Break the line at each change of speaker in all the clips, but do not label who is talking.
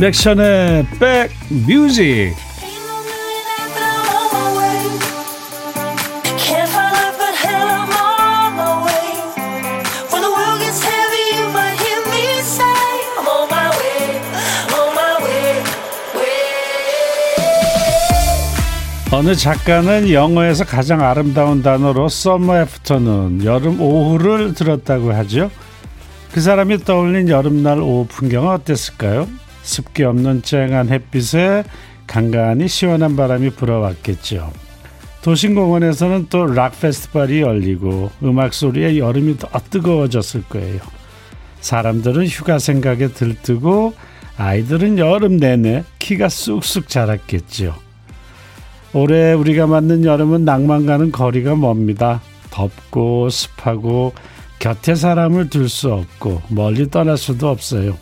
인백션의 백뮤직 어느 작가는 영어에서 가장 아름다운 단어로 summer afternoon, 여름 오후를 들었다고 하죠. 그 사람이 떠올린 여름날 오후 풍경은 어땠을까요? 습기 없는 쨍한 햇빛에 간간히 시원한 바람이 불어왔겠죠. 도심공원에서는 또 락 페스티벌이 열리고 음악 소리에 여름이 더 뜨거워졌을 거예요. 사람들은 휴가 생각에 들뜨고 아이들은 여름 내내 키가 쑥쑥 자랐겠죠. 올해 우리가 맞는 여름은 낭만 가는 거리가 멉니다. 덥고 습하고 곁에 사람을 둘 수 없고 멀리 떠날 수도 없어요.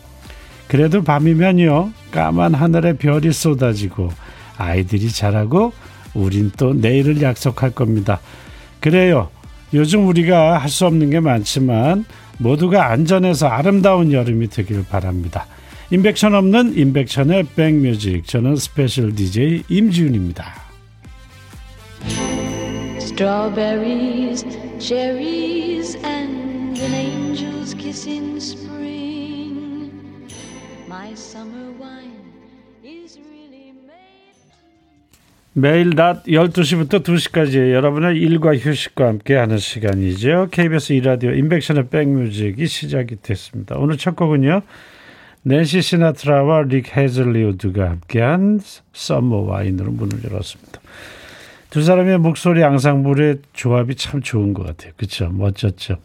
그래도 밤이면요 까만 하늘에 별이 쏟아지고 아이들이 자라고 우린 또 내일을 약속할 겁니다. 그래요. 요즘 우리가 할 수 없는 게 많지만 모두가 안전해서 아름다운 여름이 되길 바랍니다. 임백천 없는 임백천의 백뮤직 저는 special DJ 임지훈입니다. Strawberries, cherries, and an angel's kiss in spring. 매일 낮 12시부터 2시까지 여러분의 일과 휴식과 함께 하는 시간이죠. KBS 이라디오 인백션의 백뮤직이 시작이 됐습니다. 오늘 첫 곡은요. 낸시 시나트라와 릭 헤즐리우드가 함께한 Summer Wine으로 문을 열었습니다. 두 사람의 목소리 앙상블의 조합이 참 좋은 것 같아요. 그렇죠? 멋졌죠.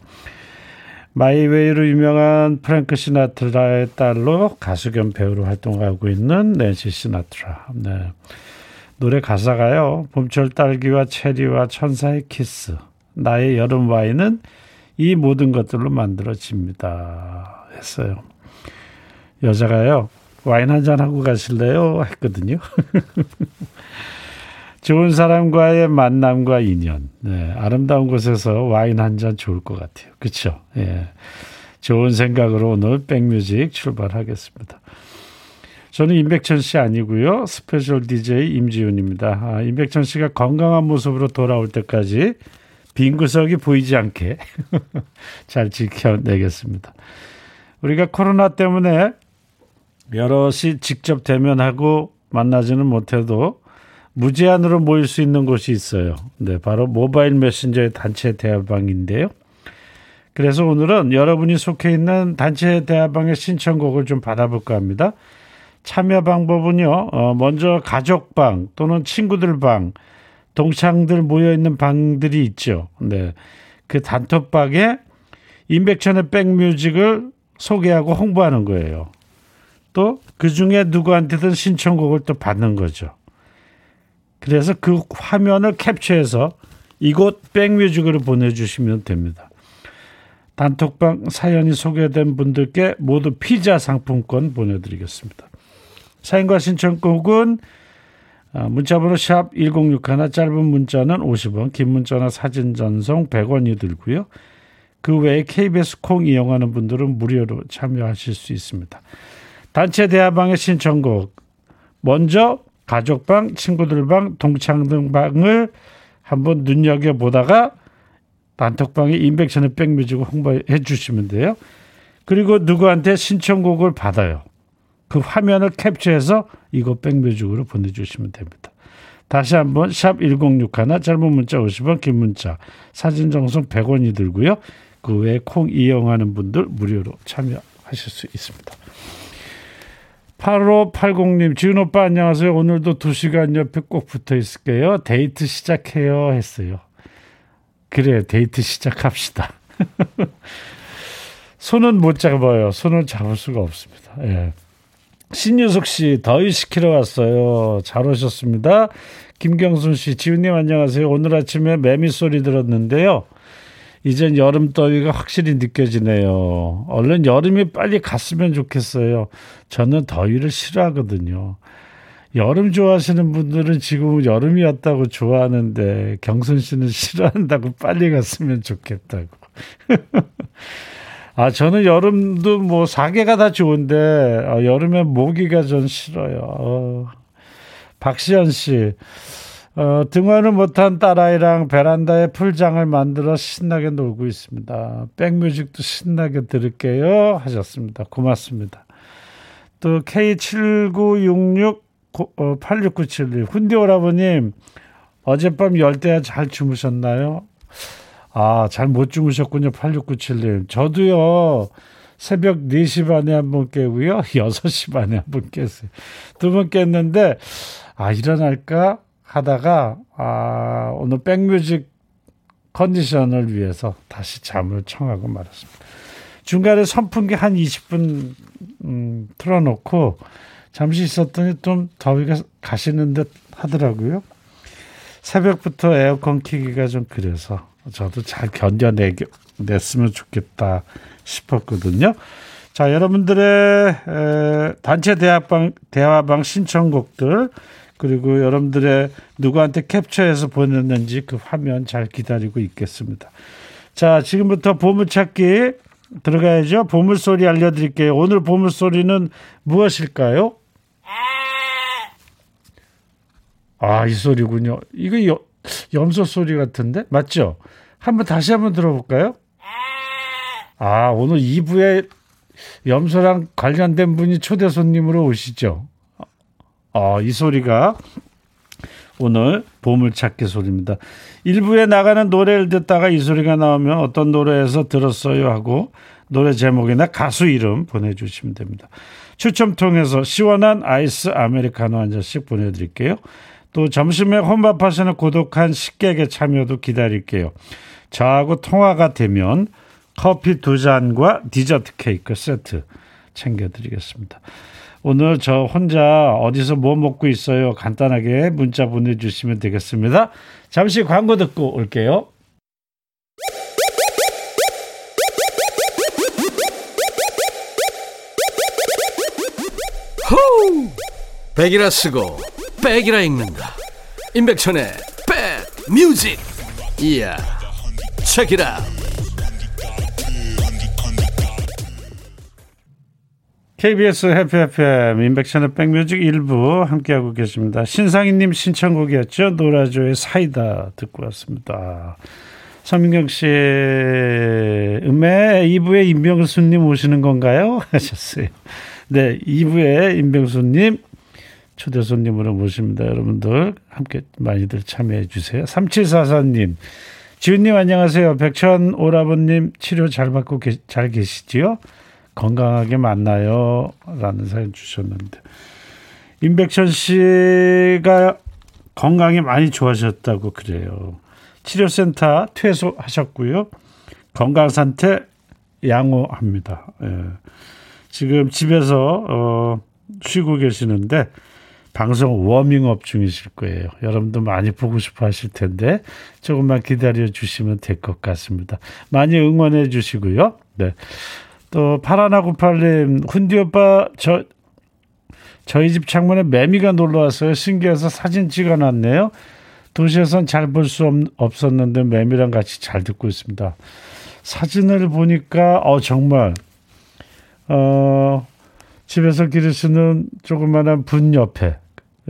My Way로 유명한 프랭크 시나트라의 딸로 가수 겸 배우로 활동하고 있는 낸시 시나트라. 네. 노래 가사가요. 봄철 딸기와 체리와 천사의 키스. 나의 여름 와인은 이 모든 것들로 만들어집니다. 했어요. 여자가요. 와인 한 잔 하고 가실래요? 했거든요. 좋은 사람과의 만남과 인연. 네, 아름다운 곳에서 와인 한 잔 좋을 것 같아요. 그렇죠? 예. 좋은 생각으로 오늘 백뮤직 출발하겠습니다. 저는 임백천 씨 아니고요. special DJ 임지훈입니다. 아, 임백천 씨가 건강한 모습으로 돌아올 때까지 빈 구석이 보이지 않게 잘 지켜내겠습니다. 우리가 코로나 때문에 여럿이 직접 대면하고 만나지는 못해도 무제한으로 모일 수 있는 곳이 있어요. 네, 바로 모바일 메신저의 단체 대화방인데요. 그래서 오늘은 여러분이 속해 있는 단체 대화방의 신청곡을 좀 받아볼까 합니다. 참여 방법은요, 어, 먼저 가족방 또는 친구들 방, 동창들 모여 있는 방들이 있죠. 네. 그 단톡방에 임백천의 백뮤직을 소개하고 홍보하는 거예요. 또 그 중에 누구한테든 신청곡을 또 받는 거죠. 그래서 그 화면을 캡처해서 이곳 백뮤직으로 보내주시면 됩니다. 단톡방 사연이 소개된 분들께 모두 피자 상품권 보내드리겠습니다. 사연과 신청곡은 아, 문자번호 샵 1061, 짧은 문자는 50원, 긴 문자나 사진 전송 100원이 들고요. 그 외에 KBS 콩 이용하는 분들은 무료로 참여하실 수 있습니다. 단체 대화방의 신청곡 먼저 가족 방, 친구들 방, 동창등 방을 한번 눈여겨 보다가 단톡방에 인백션의 백뮤직 홍보해 주시면 돼요. 그리고 누구한테 신청곡을 받아요. 그 화면을 캡처해서 이거 백뮤직으로 보내주시면 됩니다. 다시 한번 샵 1061, 짧은 문자 50원, 긴 문자, 사진 정성 100원이 들고요. 그 외에 콩 이용하는 분들 무료로 참여하실 수 있습니다. 8580님, 지은 오빠 안녕하세요. 오늘도 2시간 옆에 꼭 붙어 있을게요. 데이트 시작해요. 했어요. 그래, 데이트 시작합시다. 손은 못 잡아요. 손을 잡을 수가 없습니다. 예. 신유숙 씨, 더위 시키러 왔어요. 잘 오셨습니다. 김경순 씨, 지훈님 안녕하세요. 오늘 아침에 매미 소리 들었는데요. 이젠 여름 더위가 확실히 느껴지네요. 얼른 여름이 빨리 갔으면 좋겠어요. 저는 더위를 싫어하거든요. 여름 좋아하시는 분들은 지금 여름이 왔다고 좋아하는데 경순 씨는 싫어한다고 빨리 갔으면 좋겠다고. 아, 저는 여름도 뭐 사계가 다 좋은데, 어, 여름에 모기가 전 싫어요. 어, 박시현 씨. 어, 등원을 못한 딸아이랑 베란다에 풀장을 만들어 신나게 놀고 있습니다. 백뮤직도 신나게 들을게요. 하셨습니다. 고맙습니다. 또 K7966 8697님, 훈디 오라버님, 어젯밤 열대야 잘 주무셨나요? 아, 잘 못 주무셨군요. 8697님. 저도요, 새벽 4시 반에 한 번 깨고요. 6시 반에 한 번 깼어요. 두 번 깼는데, 아, 일어날까? 하다가, 아, 오늘 백뮤직 컨디션을 위해서 다시 잠을 청하고 말았습니다. 중간에 선풍기 한 20분, 음, 틀어놓고, 잠시 있었더니 좀 더위가 가시는 듯 하더라고요. 새벽부터 에어컨 키기가 좀 그래서 저도 잘 견뎌냈으면 좋겠다 싶었거든요. 자, 여러분들의 에, 단체 대화방, 대화방 신청곡들 그리고 여러분들의 누구한테 캡처해서 보냈는지 그 화면 잘 기다리고 있겠습니다. 자, 지금부터 보물찾기 들어가야죠. 보물소리 알려드릴게요. 오늘 보물소리는 무엇일까요? 아, 이 소리군요. 이거 여, 염소 소리 같은데? 맞죠? 한번 다시 한번 들어볼까요? 아, 오늘 2부에 염소랑 관련된 분이 초대 손님으로 오시죠. 아, 이 소리가 오늘 보물찾기 소리입니다. 1부에 나가는 노래를 듣다가 이 소리가 나오면 어떤 노래에서 들었어요 하고 노래 제목이나 가수 이름 보내주시면 됩니다. 추첨 통해서 시원한 아이스 아메리카노 한 잔씩 보내드릴게요. 또 점심에 혼밥하시는 고독한 식객의 참여도 기다릴게요. 저하고 통화가 되면 커피 두 잔과 디저트 케이크 세트 챙겨드리겠습니다. 오늘 저 혼자 어디서 뭐 먹고 있어요? 간단하게 문자 보내주시면 되겠습니다. 잠시 광고 듣고 올게요.
호우! 백이라 쓰고 백이라 읽는다. 임백천의 백 뮤직. 이야. Check it out.
KBS 해피 FM 임백천의 백뮤직 일부 함께하고 계십니다. 신상희님 신청곡이었죠. 노라조의 사이다 듣고 왔습니다. 서민경 씨 음에 2부에 임병수님 오시는 건가요? 하셨어요. 네, 2부에 임병수님 초대 손님으로 모십니다. 여러분들 함께 많이들 참여해 주세요. 3744님 지훈님 안녕하세요. 백천 오라버님 치료 잘 받고 계, 잘 계시지요? 건강하게 만나요. 라는 사연 주셨는데. 임백천 씨가 건강이 많이 좋아졌다고 그래요. 치료센터 퇴소하셨고요. 건강 상태 양호합니다. 예. 지금 집에서 어, 쉬고 계시는데 방송 워밍업 중이실 거예요. 여러분도 많이 보고 싶어 하실 텐데 조금만 기다려 주시면 될 것 같습니다. 많이 응원해 주시고요. 네. 또 파라나구팔님 훈디 오빠 저 저희 집 창문에 매미가 놀러 왔어요. 신기해서 사진 찍어놨네요. 도시에선 잘 볼 수 없었는데 매미랑 같이 잘 듣고 있습니다. 사진을 보니까 어 정말 어 집에서 기르시는 조그마한 분 옆에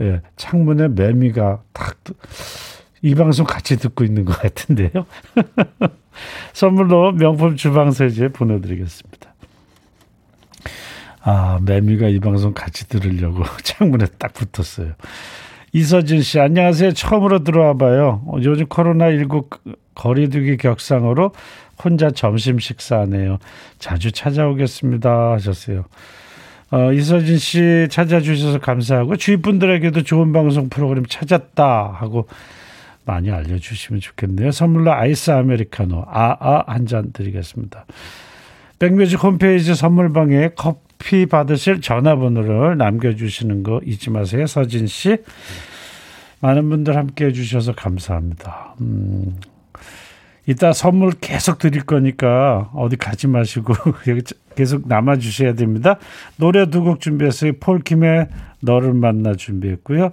예, 창문에 매미가 딱이 방송 같이 듣고 있는 것 같은데요. 선물로 명품 주방 세제 보내드리겠습니다. 아, 매미가 이 방송 같이 들으려고 창문에 딱 붙었어요. 이서진 씨, 안녕하세요. 처음으로 들어와 봐요. 요즘 코로나19 거리두기 격상으로 혼자 점심 식사하네요. 자주 찾아오겠습니다. 하셨어요. 어, 이서진 씨 찾아주셔서 감사하고 주위 분들에게도 좋은 방송 프로그램 찾았다 하고 많이 알려주시면 좋겠네요. 선물로 아이스 아메리카노 아아 한 잔 드리겠습니다. 백뮤직 홈페이지 선물방에 커피 받으실 전화번호를 남겨주시는 거 잊지 마세요. 서진 씨. 많은 분들 함께 해주셔서 감사합니다. 음, 이따 선물 계속 드릴 거니까 어디 가지 마시고 계속 남아 주셔야 됩니다. 노래 두 곡 준비했어요. 폴킴의 너를 만나 준비했고요.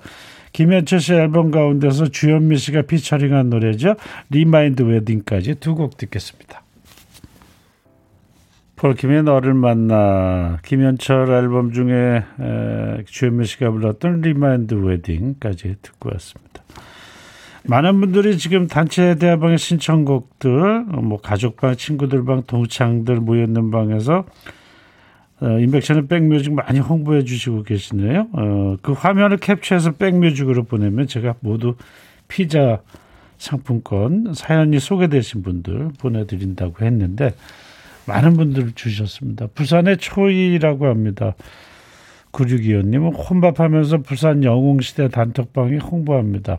김현철 씨 앨범 가운데서 주현미 씨가 피처링한 노래죠. remind wedding까지 두 곡 듣겠습니다. 폴킴의 너를 만나 김현철 앨범 중에 주현미 씨가 불렀던 remind wedding까지 듣고 왔습니다. 많은 분들이 지금 단체 대화방의 신청곡들, 뭐 가족방, 친구들방, 동창들 모였는 방에서 어, 임백천의 백뮤직 많이 홍보해 주시고 계시네요. 어, 그 화면을 캡처해서 백뮤직으로 보내면 제가 모두 피자 상품권 사연이 소개되신 분들 보내드린다고 했는데 많은 분들 주셨습니다. 부산의 초이라고 합니다. 9625님은 혼밥하면서 부산 영웅시대 단톡방에 홍보합니다.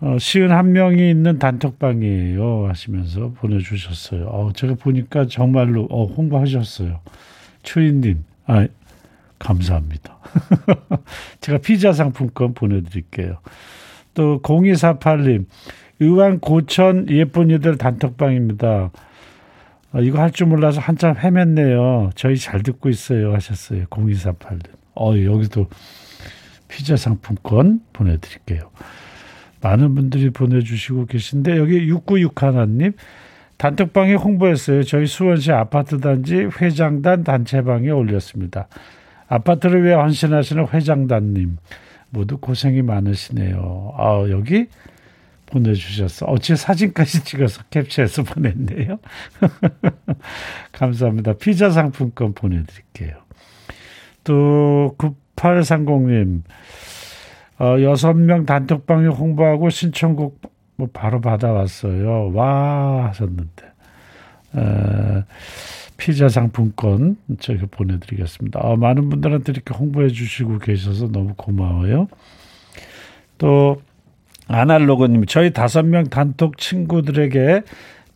어, 시은 한 명이 있는 단톡방이에요 하시면서 보내주셨어요. 어, 제가 보니까 정말로 어, 홍보하셨어요. 추인님, 아, 감사합니다. 제가 피자 상품권 보내드릴게요. 또 0248님, 의왕 고천 예쁜이들 단톡방입니다. 아, 이거 할 줄 몰라서 한참 헤맸네요. 저희 잘 듣고 있어요 하셨어요. 0248님. 어, 여기도 피자 상품권 보내드릴게요. 많은 분들이 보내주시고 계신데 여기 696 하나님 단톡방에 홍보했어요. 저희 수원시 아파트 단지 회장단 단체방에 올렸습니다. 아파트를 위해 헌신하시는 회장단님 모두 고생이 많으시네요. 아 여기 보내주셨어. 어째 사진까지 찍어서 캡처해서 보냈네요. 감사합니다. 피자 상품권 보내드릴게요. 또 9830님 어, 명 단톡방에 홍보하고 신청곡 뭐 바로 받아왔어요. 와 하셨는데 에, 피자 상품권 제가 보내드리겠습니다. 어, 많은 분들한테 이렇게 홍보해 주시고 계셔서 너무 고마워요. 또 아날로그님 저희 다섯 명 단톡 친구들에게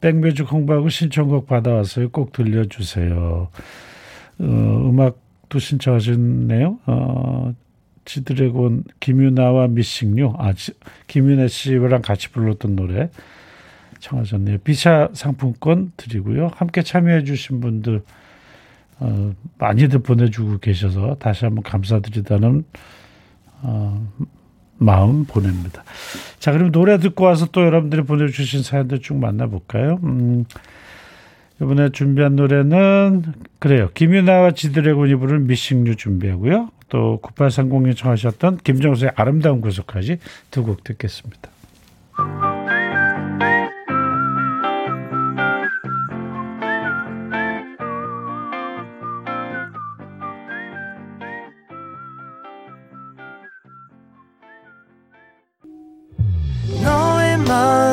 백뮤직 홍보하고 신청곡 받아왔어요. 꼭 들려주세요. 어, 음악도 신청하셨네요. 어, 지드래곤 김유나와 미싱류 아 김윤혜 씨랑 같이 불렀던 노래 청하셨네요. 비차 상품권 드리고요. 함께 참여해 주신 분들 어, 많이들 보내주고 계셔서 다시 한번 감사드리다는 어, 마음 보냅니다. 자, 그럼 노래 듣고 와서 또 여러분들이 보내주신 사연들 쭉 만나볼까요? 음, 이번에 준비한 노래는 그래요. 김유나와 지드래곤이 부른 미싱류 준비하고요. 또 9830님 청하셨던 김정수의 아름다운 구속까지 두 곡 듣겠습니다.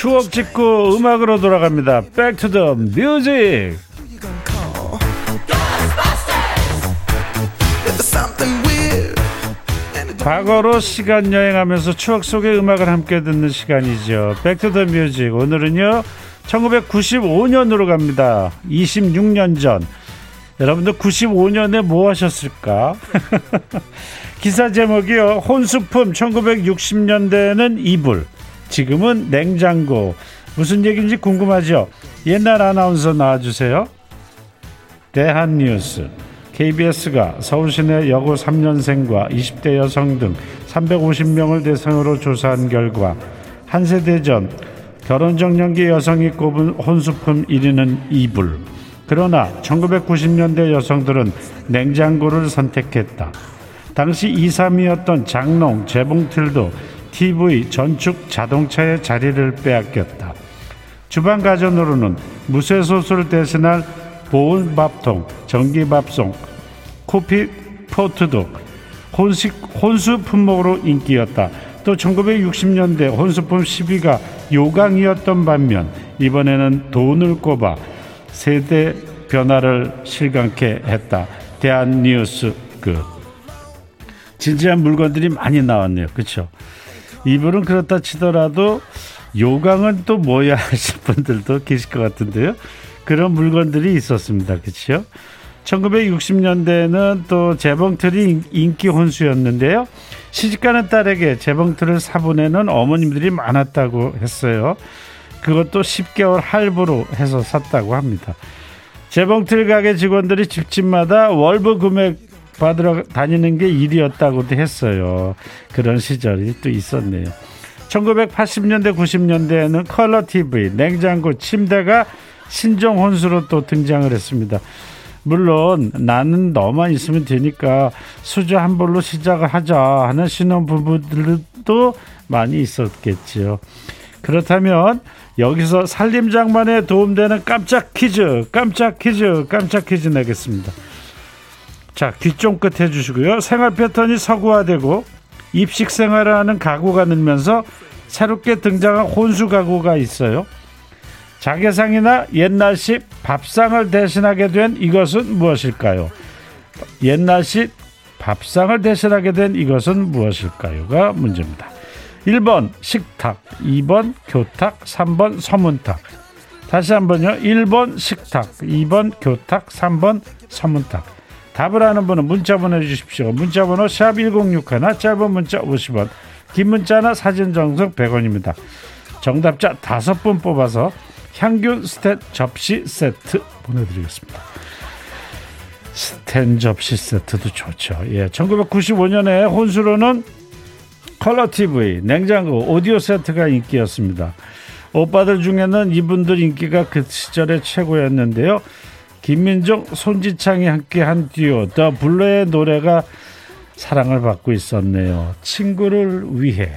추억 짓고 음악으로 돌아갑니다. Back to the Music. 과거로 시간 여행하면서 추억 속의 음악을 함께 듣는 시간이죠. Back to the Music. 오늘은요. 1995년으로 갑니다. 26년 전. 여러분들 95년에 뭐 하셨을까? 기사 제목이요. 혼수품 1960년대에는 이불, 지금은 냉장고. 무슨 얘기인지 궁금하죠? 옛날 아나운서 나와주세요. 대한뉴스. KBS가 서울시내 여고 3년생과 20대 여성 등 350명을 대상으로 조사한 결과 한 세대 전 결혼정년기 여성이 꼽은 혼수품 1위는 이불. 그러나 1990년대 여성들은 냉장고를 선택했다. 당시 2, 3위였던 장롱, 재봉틀도 TV, 전축, 자동차의 자리를 빼앗겼다. 주방 가전으로는 무쇠소스를 대신할 보온밥통, 전기밥송, 코피 포트도 혼식, 혼수 품목으로 인기였다. 또 1960년대 혼수품 10위가 요강이었던 반면 이번에는 돈을 꼽아 세대 변화를 실감케 했다. 대한 뉴스 그 진지한 물건들이 많이 나왔네요. 그렇죠? 이분은 그렇다 치더라도 요강은 또 뭐야 하실 분들도 계실 것 같은데요. 그런 물건들이 있었습니다. 그렇죠? 1960년대에는 또 재봉틀이 인기 혼수였는데요. 시집가는 딸에게 재봉틀을 사보내는 어머님들이 많았다고 했어요. 그것도 10개월 할부로 해서 샀다고 합니다. 재봉틀 가게 직원들이 집집마다 월부 금액 받으러 다니는 게 일이었다고도 했어요. 그런 시절이 또 있었네요. 1980년대 90년대에는 컬러 TV, 냉장고, 침대가 신종 혼수로 또 등장을 했습니다. 물론 나는 너만 있으면 되니까 수저 한 벌로 시작을 하자 하는 신혼 부부들도 많이 있었겠지요. 그렇다면 여기서 살림장만에 도움되는 깜짝 퀴즈, 깜짝 퀴즈, 깜짝 퀴즈 내겠습니다. 자, 귀 쫑긋 해주시고요. 생활 패턴이 서구화되고 입식 생활을 하는 가구가 늘면서 새롭게 등장한 혼수 가구가 있어요. 자개상이나 옛날식 밥상을 대신하게 된 이것은 무엇일까요? 옛날식 밥상을 대신하게 된 이것은 무엇일까요?가 문제입니다. 1번 식탁, 2번 교탁, 3번 서문탁. 다시 한번요. 1번 식탁, 2번 교탁, 3번 서문탁. 답을 아는 분은 문자 보내주십시오. 문자 번호 샵 1061, 짧은 문자 50원, 긴 문자나 사진 정석 100원입니다. 정답자 5분 뽑아서 향균 스텐 접시 세트 보내드리겠습니다. 스텐 접시 세트도 좋죠. 예, 1995년에 혼수로는 컬러 TV, 냉장고, 오디오 세트가 인기였습니다. 오빠들 중에는 이분들 인기가 그 시절의 최고였는데요. 김민종, 손지창이 함께한 듀오 더 블루의 노래가 사랑을 받고 있었네요. 친구를 위해.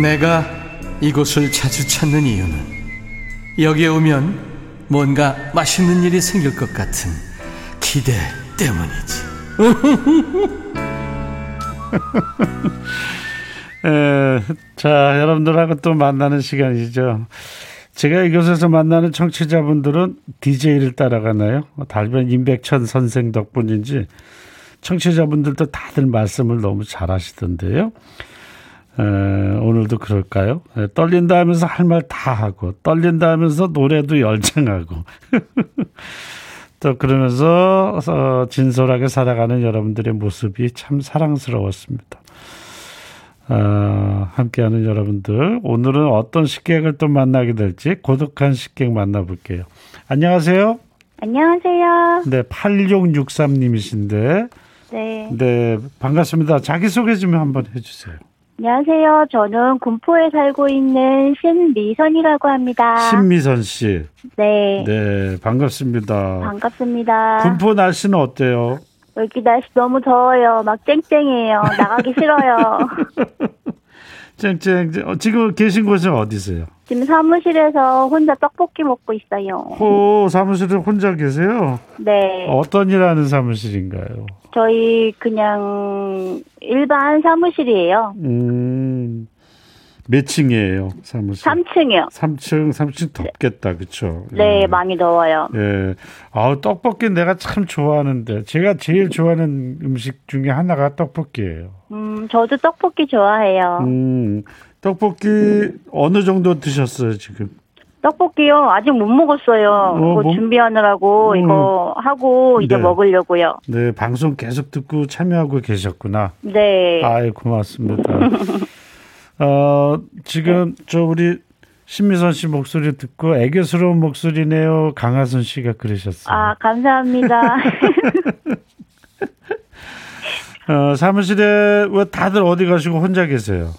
내가 이곳을 자주 찾는 이유는 여기에 오면 뭔가 맛있는 일이 생길 것 같은 기대 때문이지.
에, 자, 여러분들하고 또 만나는 시간이죠. 제가 이곳에서 만나는 청취자분들은 DJ를 따라가나요? 달변 임백천 선생 덕분인지 청취자분들도 다들 말씀을 너무 잘하시던데요. 에, 오늘도 그럴까요? 에, 떨린다 하면서 할 말 다 하고 떨린다 하면서 노래도 열창하고 또 그러면서 어, 진솔하게 살아가는 여러분들의 모습이 참 사랑스러웠습니다. 어, 함께하는 여러분들 오늘은 어떤 식객을 또 만나게 될지 고독한 식객 만나볼게요. 안녕하세요.
안녕하세요.
네, 8663님이신데
네.
네, 반갑습니다. 자기소개 좀 한번 해주세요.
안녕하세요. 저는 군포에 살고 있는 신미선이라고 합니다.
신미선 씨.
네.
네, 반갑습니다.
반갑습니다.
군포 날씨는 어때요?
여기 날씨 너무 더워요. 막 쨍쨍해요. 나가기 싫어요.
쨍쨍. 어, 지금 계신 곳은 어디세요?
지금 사무실에서 혼자 떡볶이 먹고 있어요.
호 사무실에 혼자 계세요?
네.
어떤 일 하는 사무실인가요?
저희 그냥 일반 사무실이에요.
음, 몇 층이에요, 사무실?
3층이요.
3층, 3층 덥겠다, 그쵸?
네,
예.
많이 더워요.
예. 아우, 떡볶이 내가 참 좋아하는데, 제가 제일 좋아하는 음식 중에 하나가 떡볶이에요.
음, 저도 떡볶이 좋아해요.
음, 떡볶이 어느 정도 드셨어요, 지금?
떡볶이요? 아직 못 먹었어요. 그거
뭐-
준비하느라고
음.
이거 하고 이제
네.
먹으려고요.
네, 방송 계속 듣고 참여하고 계셨구나.
네.
아이, 고맙습니다. 어, 지금 저 우리 신미선 씨 목소리 듣고 애교스러운 목소리네요. 강하순 씨가 그러셨어요.
아, 감사합니다.
어, 사무실에 왜 다들 어디 가시고 혼자 계세요?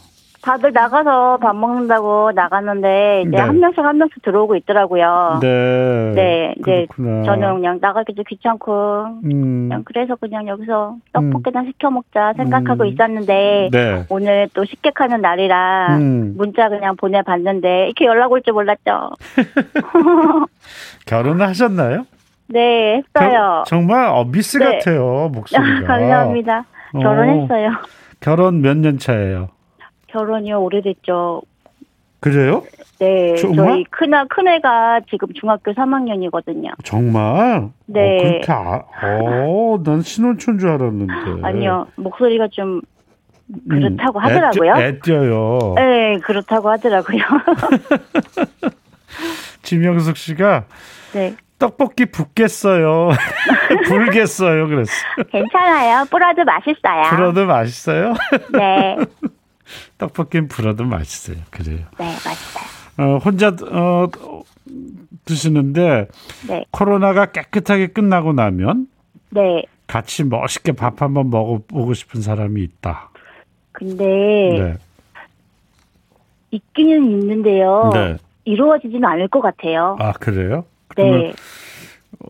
다들 나가서 밥 먹는다고 나갔는데 이제
네.
한 명씩 한 명씩 들어오고 있더라고요.
네.
네, 이제
그렇구나.
저는 그냥 나가기도 귀찮고
음.
그냥 그래서 그냥 여기서 떡볶이나 시켜 먹자 생각하고
음.
있었는데
네.
오늘 또 식객하는 날이라
음.
문자 그냥 보내봤는데 이렇게 연락 올 줄 몰랐죠.
결혼을 하셨나요?
네, 했어요.
겨- 정말 어, 미스
네.
같아요 목소리가.
감사합니다.
어.
결혼했어요.
결혼 몇 년 차예요?
결혼이요 오래됐죠.
그래요?
네,
정말?
저희 큰아 큰애가 지금 중학교 3학년이거든요.
정말?
네.
어, 그렇게 아, 어, 난 신혼초인 줄 알았는데.
아니요, 목소리가 좀
음,
그렇다고
애
하더라고요.
뛰- 애 뛰어요.
네, 그렇다고 하더라고요.
지명숙 씨가
네,
떡볶이 붓겠어요. 불겠어요. 그랬어.
괜찮아요. 뿌려도 맛있어요.
불어도 맛있어요?
네,
떡볶이는 불어도 맛있어요. 그래요.
네, 맛있어요.
어, 혼자 어, 드시는데
네,
코로나가 깨끗하게 끝나고 나면
네.
같이 멋있게 밥 한번 먹어보고 싶은 사람이 있다.
근데
네.
있기는 있는데요.
네.
이루어지지는 않을 것 같아요.
아 그래요? 그러면
네,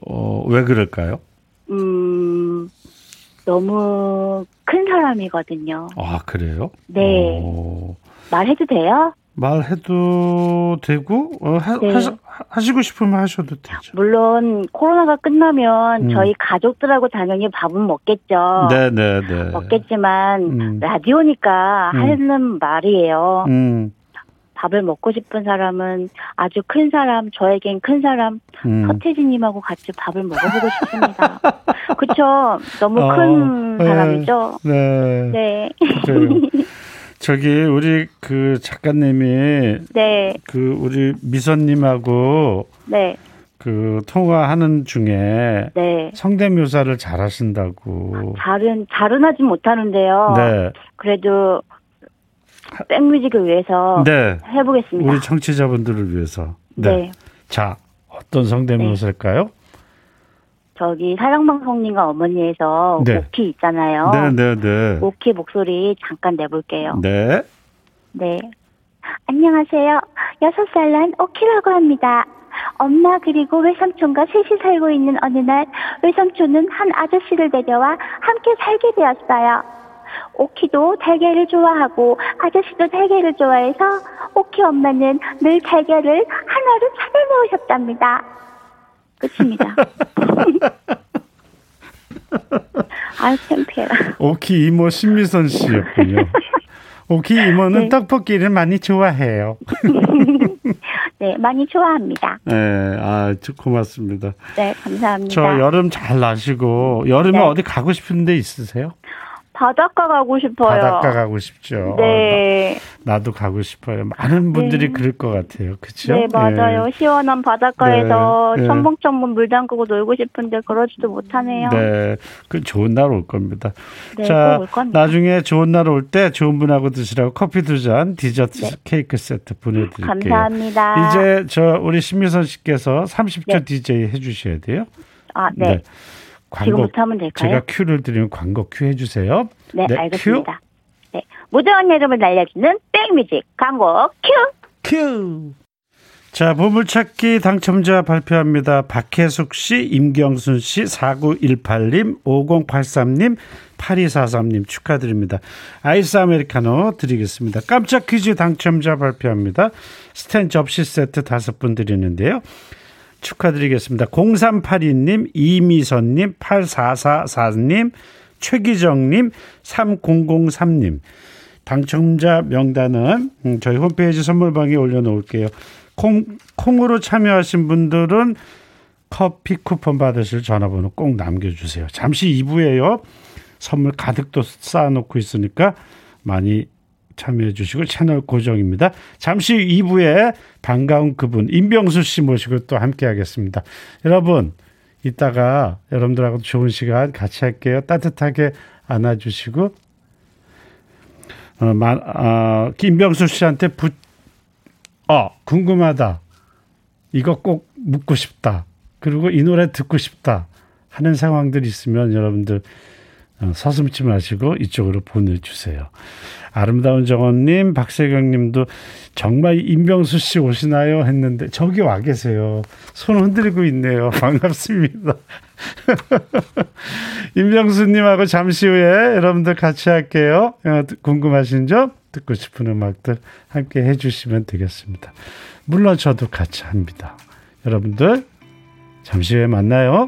어, 왜 그럴까요?
음, 너무 큰 사람이거든요.
아 그래요?
네.
어,
말해도 돼요?
말해도 되고 어, 하,
네.
하시, 하시고 싶으면 하셔도 되죠.
물론 코로나가 끝나면
음.
저희 가족들하고 당연히 밥은 먹겠죠.
네네네.
먹겠지만
음.
라디오니까
음.
하는 말이에요.
음,
밥을 먹고 싶은 사람은 아주 큰 사람, 저에겐 큰 사람
음.
서태지님하고 같이 밥을 먹어보고 싶습니다. 그쵸? 너무
어,
큰
네.
사람이죠.
네.
네.
저기 우리 그 작가님이
네,
그 우리 미선님하고
네,
그 통화하는 중에
네.
성대묘사를 잘하신다고.
잘은 잘은 하진 못하는데요.
네,
그래도 백뮤직을 위해서
네.
해보겠습니다.
우리 청취자분들을 위해서.
네.
네. 자, 어떤 성대묘사일까요?
저기 사랑방송님과 어머니에서
네.
오키 있잖아요.
네, 네, 네.
오키 목소리 잠깐 내볼게요.
네.
네. 안녕하세요. 여섯 살 난 오키라고 합니다. 엄마 그리고 외삼촌과 셋이 살고 있는 어느 날 외삼촌은 한 아저씨를 데려와 함께 살게 되었어요. 오키도 달걀을 좋아하고 아저씨도 달걀을 좋아해서 오키 엄마는 늘 달걀을 하나로 차려놓으셨답니다. 끝입니다. 아유 창피해라.
오키 이모 신미선 씨였군요. 오키 이모는
네.
떡볶이를 많이 좋아해요.
네, 많이 좋아합니다.
네, 아, 저- 고맙습니다.
네, 감사합니다.
저 여름 잘 나시고 여름에
네.
어디 가고 싶은 데 있으세요?
바닷가 가고 싶어요.
바닷가 가고 싶죠.
네,
나, 나도 가고 싶어요. 많은 분들이
네.
그럴 것 같아요. 그렇죠?
네 맞아요. 시원한 바닷가에서
네, 네.
첨벙첨벙 물 담그고 놀고 싶은데 그러지도 못하네요.
네, 그 좋은 날 올 겁니다.
네,
자. 나중에 좋은 날 올 때 좋은 분하고 드시라고 커피 두 잔, 디저트
네.
케이크 세트 보내드릴게요.
감사합니다.
이제 저 우리 신미선 씨께서 30초
네.
DJ 해주셔야 돼요.
아, 네.
광고
지금부터 하면 될까요?
제가 큐를 드리면 광고 큐 해주세요.
네,
큐.
알겠습니다. 네, 무더운 여름을 날려주는 백뮤직 광고 큐.
큐. 자, 보물찾기 당첨자 발표합니다. 박혜숙 씨, 임경순 씨, 4918님, 5083님, 8243님 축하드립니다. 아이스 아메리카노 드리겠습니다. 깜짝 퀴즈 당첨자 발표합니다. 스텐 접시 세트 다섯 분 드리는데요. 축하드리겠습니다. 0382님, 이미선님, 8444님, 최기정님, 3003님. 당첨자 명단은 음, 저희 홈페이지 선물방에 올려놓을게요. 콩, 콩으로 참여하신 분들은 커피 쿠폰 받으실 전화번호 꼭 남겨주세요. 잠시 2부에요. 선물 가득 또 쌓아놓고 있으니까 많이 참여해 주시고 채널 고정입니다. 잠시 2부에 반가운 그분 임병수 씨 모시고 또 함께 하겠습니다. 여러분 이따가 여러분들하고 좋은 시간 같이 할게요. 따뜻하게 안아주시고 어, 마, 어, 김병수 씨한테 부, 어, 궁금하다. 이거 꼭 묻고 싶다. 그리고 이 노래 듣고 싶다. 하는 상황들이 있으면 여러분들 어, 서슴지 마시고 이쪽으로 보내주세요. 아름다운 정원님, 박세경님도 정말 임병수 씨 오시나요? 했는데 저기 와 계세요. 손 흔들고 있네요. 반갑습니다. 임병수님하고 잠시 후에 여러분들 같이 할게요. 어, 궁금하신 점, 듣고 싶은 음악들 함께 해주시면 되겠습니다. 물론 저도 같이 합니다. 여러분들 잠시 후에 만나요.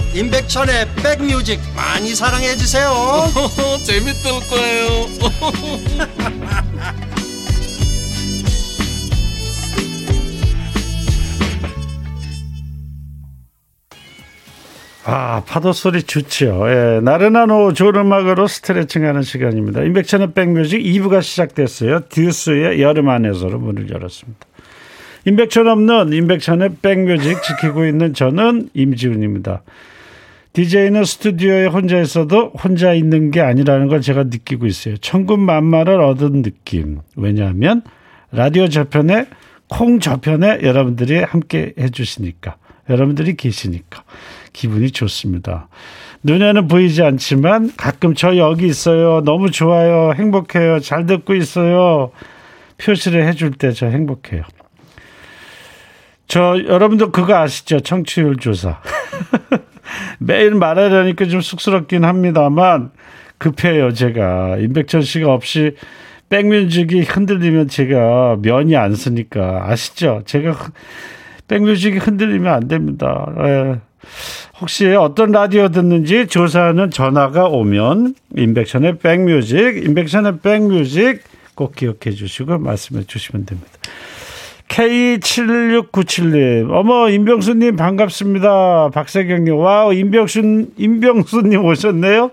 임백천의 백뮤직 많이 사랑해 주세요
재밌을 거예요
아, 파도 소리 좋지요. 예, 나른한 오후 좋은 음악으로 스트레칭 하는 시간입니다. 임백천의 백뮤직 2부가 시작됐어요. 듀스의 여름 안에서로 문을 열었습니다. 임백천 없는 임백천의 백뮤직 지키고 있는 저는 임지훈입니다. DJ는 스튜디오에 혼자 있어도 혼자 있는 게 아니라는 걸 제가 느끼고 있어요. 천군만마를 얻은 느낌. 왜냐하면 라디오 저편에 콩 저편에 여러분들이 함께 해주시니까 여러분들이 계시니까 기분이 좋습니다. 눈에는 보이지 않지만 가끔 저 여기 있어요. 너무 좋아요. 행복해요. 잘 듣고 있어요. 표시를 해줄 때 저 행복해요. 저 여러분들 그거 아시죠? 청취율 조사. 매일 말하려니까 좀 쑥스럽긴 합니다만 급해요 제가 임백천 씨가 없이 백뮤직이 흔들리면 제가 면이 안 쓰니까 아시죠? 제가 백뮤직이 흔들리면 안 됩니다. 예. 혹시 어떤 라디오 듣는지 조사하는 전화가 오면 임백천의 백뮤직, 임백천의 백뮤직 꼭 기억해 주시고 말씀해 주시면 됩니다. K7697님, 어머, 임병수님 반갑습니다. 박세경님, wow, 임병수, 임병수님 오셨네요.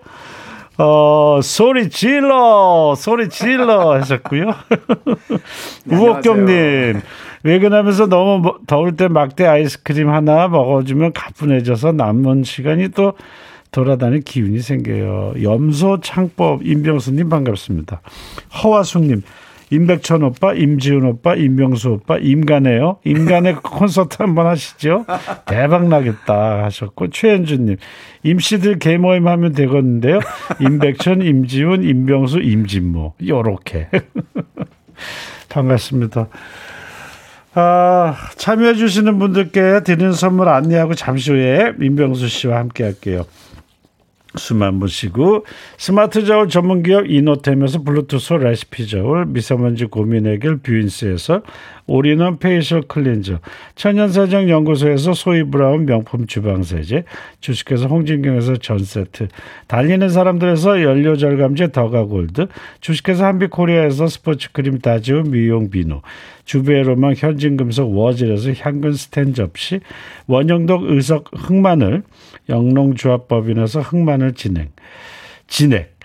어, 소리 질러, 소리 질러 하셨고요. 우복경님, 외근하면서 너무 더울 때 막대 아이스크림 하나 먹어주면 가뿐해져서 남은 시간이 또 돌아다닐 기운이 생겨요. 염소 창법 임병수님 반갑습니다. 허화숙님, 임백천 오빠, 임지훈 오빠, 임명수 오빠, 임간해요. 임간의 콘서트 한번 하시죠. 대박 나겠다 하셨고 최현주님, 임씨들 개모임 하면 되겠는데요. 임백천, 임지훈, 임병수, 임진모 요렇게 반갑습니다. 아, 참여해 주시는 분들께 드리는 선물 안내하고 잠시 후에 임병수 씨와 함께 할게요. 번 쉬고 스마트 저울 전문 기업 이노템에서 블루투스 레시피 저울 미세먼지 고민 해결 뷰인스에서 all-in-one facial cleanser 천연세정 연구소에서 소이브라운 명품 주방 세제 주식회사 홍진경에서 전 세트 달리는 사람들에서 연료 절감제 더가골드 주식회사 한빛코리아에서 스포츠 크림 다지움 미용 비누 주베로망 현진금속 워즐에서 항균 스텐 접시 원형덕 의석 흑마늘 영농조합법인에서 흑마늘 진행 진액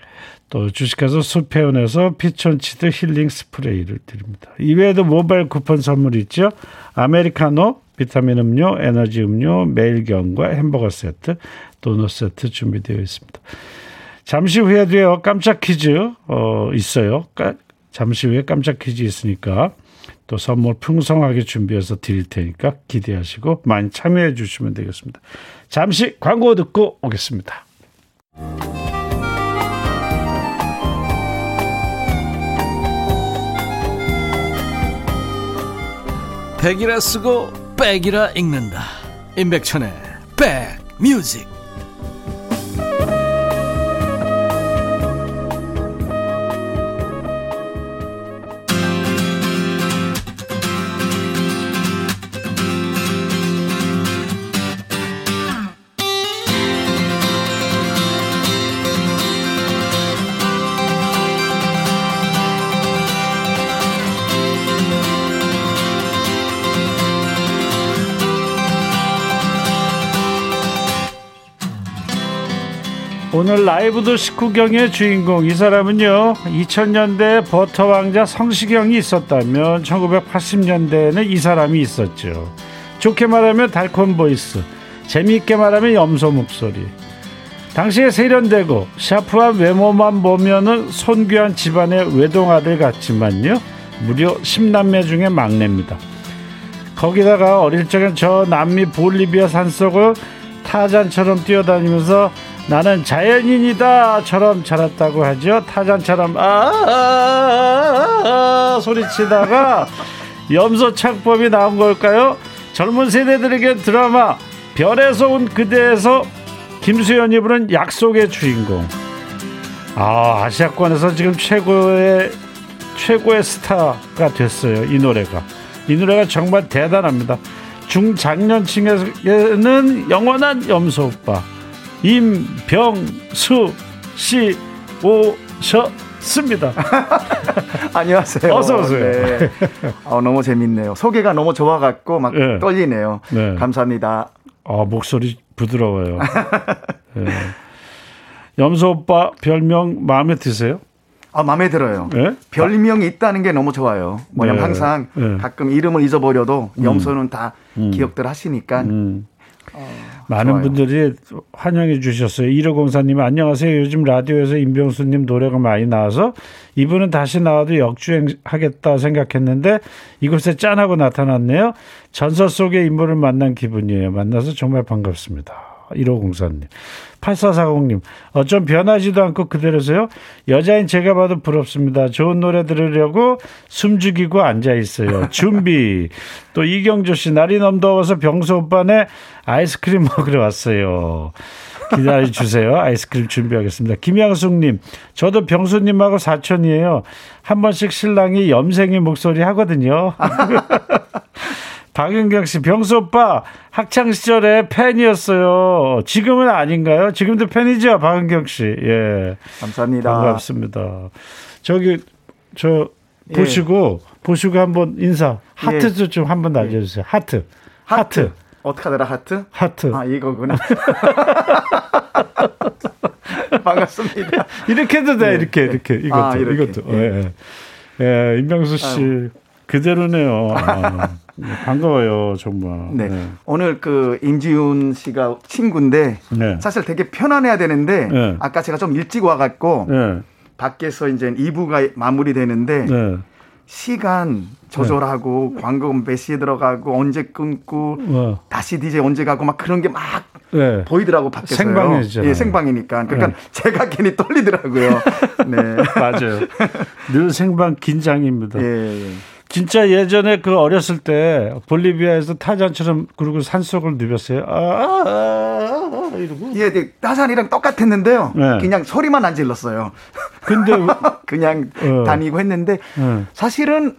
또 주식회사 수페온에서 피톤치드 힐링 스프레이를 드립니다. 이외에도 모바일 쿠폰 선물 있죠. 아메리카노, 비타민 음료, 에너지 음료, 매일경과 햄버거 세트, 도넛 세트 준비되어 있습니다. 잠시 후에 도요 깜짝 퀴즈 어, 있어요. 까, 잠시 후에 깜짝 퀴즈 있으니까 또 선물 풍성하게 준비해서 드릴 테니까 기대하시고 많이 참여해 주시면 되겠습니다. 잠시 광고 듣고 오겠습니다.
백이라 쓰고 백이라 읽는다 임백천의 백뮤직
오늘 라이브도 식후경의 주인공. 이 사람은요 2000년대 버터 왕자 성시경이 있었다면 1980년대에는 이 사람이 있었죠. 좋게 말하면 달콤 voice 재미있게 말하면 염소 목소리. 당시에 세련되고 샤프한 외모만 보면은 손귀한 집안의 외동아들 같지만요 무려 10남매 중에 막내입니다. 거기다가 어릴 적엔 저 남미 볼리비아 산속을 타잔처럼 뛰어다니면서 나는 자연인이다처럼 자랐다고 하죠. 타잔처럼 아, 아, 아, 아 소리치다가 염소 창법이 나온 걸까요? 젊은 세대들에게 드라마 별에서 온 그대에서 김수현이 부른 약속의 주인공. 아 아시아권에서 지금 최고의 최고의 스타가 됐어요. 이 노래가 이 노래가 정말 대단합니다. 중장년층에는 영원한 염소 오빠. 임병수 씨 오셨습니다.
안녕하세요.
어서 오세요. 네.
어, 너무 재밌네요. 소개가 너무 좋아 갖고 막 네. 떨리네요. 네. 감사합니다.
아 목소리 부드러워요. 네. 염소 오빠 별명 마음에 드세요?
아, 마음에 들어요. 네? 별명이 있다는 게 너무 좋아요. 뭐냐면 네. 항상 네. 가끔 이름을 잊어버려도 음. 염소는 다 음. 기억들 하시니까 음.
어, 많은 좋아요. 분들이 환영해 주셨어요. 1504님 안녕하세요. 요즘 라디오에서 임병수님 노래가 많이 나와서 이분은 다시 나와도 역주행하겠다 생각했는데 이곳에 짠하고 나타났네요. 전설 속의 인물을 만난 기분이에요. 만나서 정말 반갑습니다. 1504님. 8440님, 어쩜 변하지도 않고 그대로세요? 여자인 제가 봐도 부럽습니다. 좋은 노래 들으려고 숨 죽이고 앉아 있어요. 준비. 또 이경조 씨, 날이 너무 더워서 병수 오빠네 아이스크림 먹으러 왔어요. 기다려 주세요. 아이스크림 준비하겠습니다. 김양숙님, 저도 병수님하고 사촌이에요. 한 번씩 신랑이 염생이 목소리 하거든요. 박윤경 씨, 병수 오빠 학창 시절에 팬이었어요. 지금은 아닌가요? 지금도 팬이죠, 박윤경 씨. 예.
감사합니다.
반갑습니다. 저기 저 예. 보시고 보시고 한번 인사 하트도 예. 좀 한번 날려주세요. 하트. 하트. 하트.
어떻게 하더라 하트?
하트.
아 이거구나. 반갑습니다.
이렇게 해도 돼. 네. 이렇게 이렇게 이것도 아, 이렇게. 이것도. 예. 예. 예. 임병수 씨 아유. 그대로네요. 아. 네, 반가워요, 정말.
네. 네. 오늘 그 임지훈 씨가 친구인데 네. 사실 되게 편안해야 되는데 네. 아까 제가 좀 일찍 와갖고 네. 밖에서 이제 2부가 마무리되는데 네. 시간 조절하고 광고 몇 시에 들어가고 언제 끊고 어. 다시 DJ 언제 가고 막 그런 게 막 보이더라고 밖에서
생방이죠.
예, 생방이니까. 그러니까 제가 괜히 떨리더라고요. 네.
맞아요. 늘 생방 긴장입니다. 예. 예. 진짜 예전에 그 어렸을 때 볼리비아에서 타잔처럼 그리고 산속을 누볐어요. 아, 아, 아,
아 이러고. 예, 네, 타잔이랑 똑같았는데요. 네. 그냥 소리만 안 질렀어요. 근데 그냥 어. 다니고 했는데 네. 사실은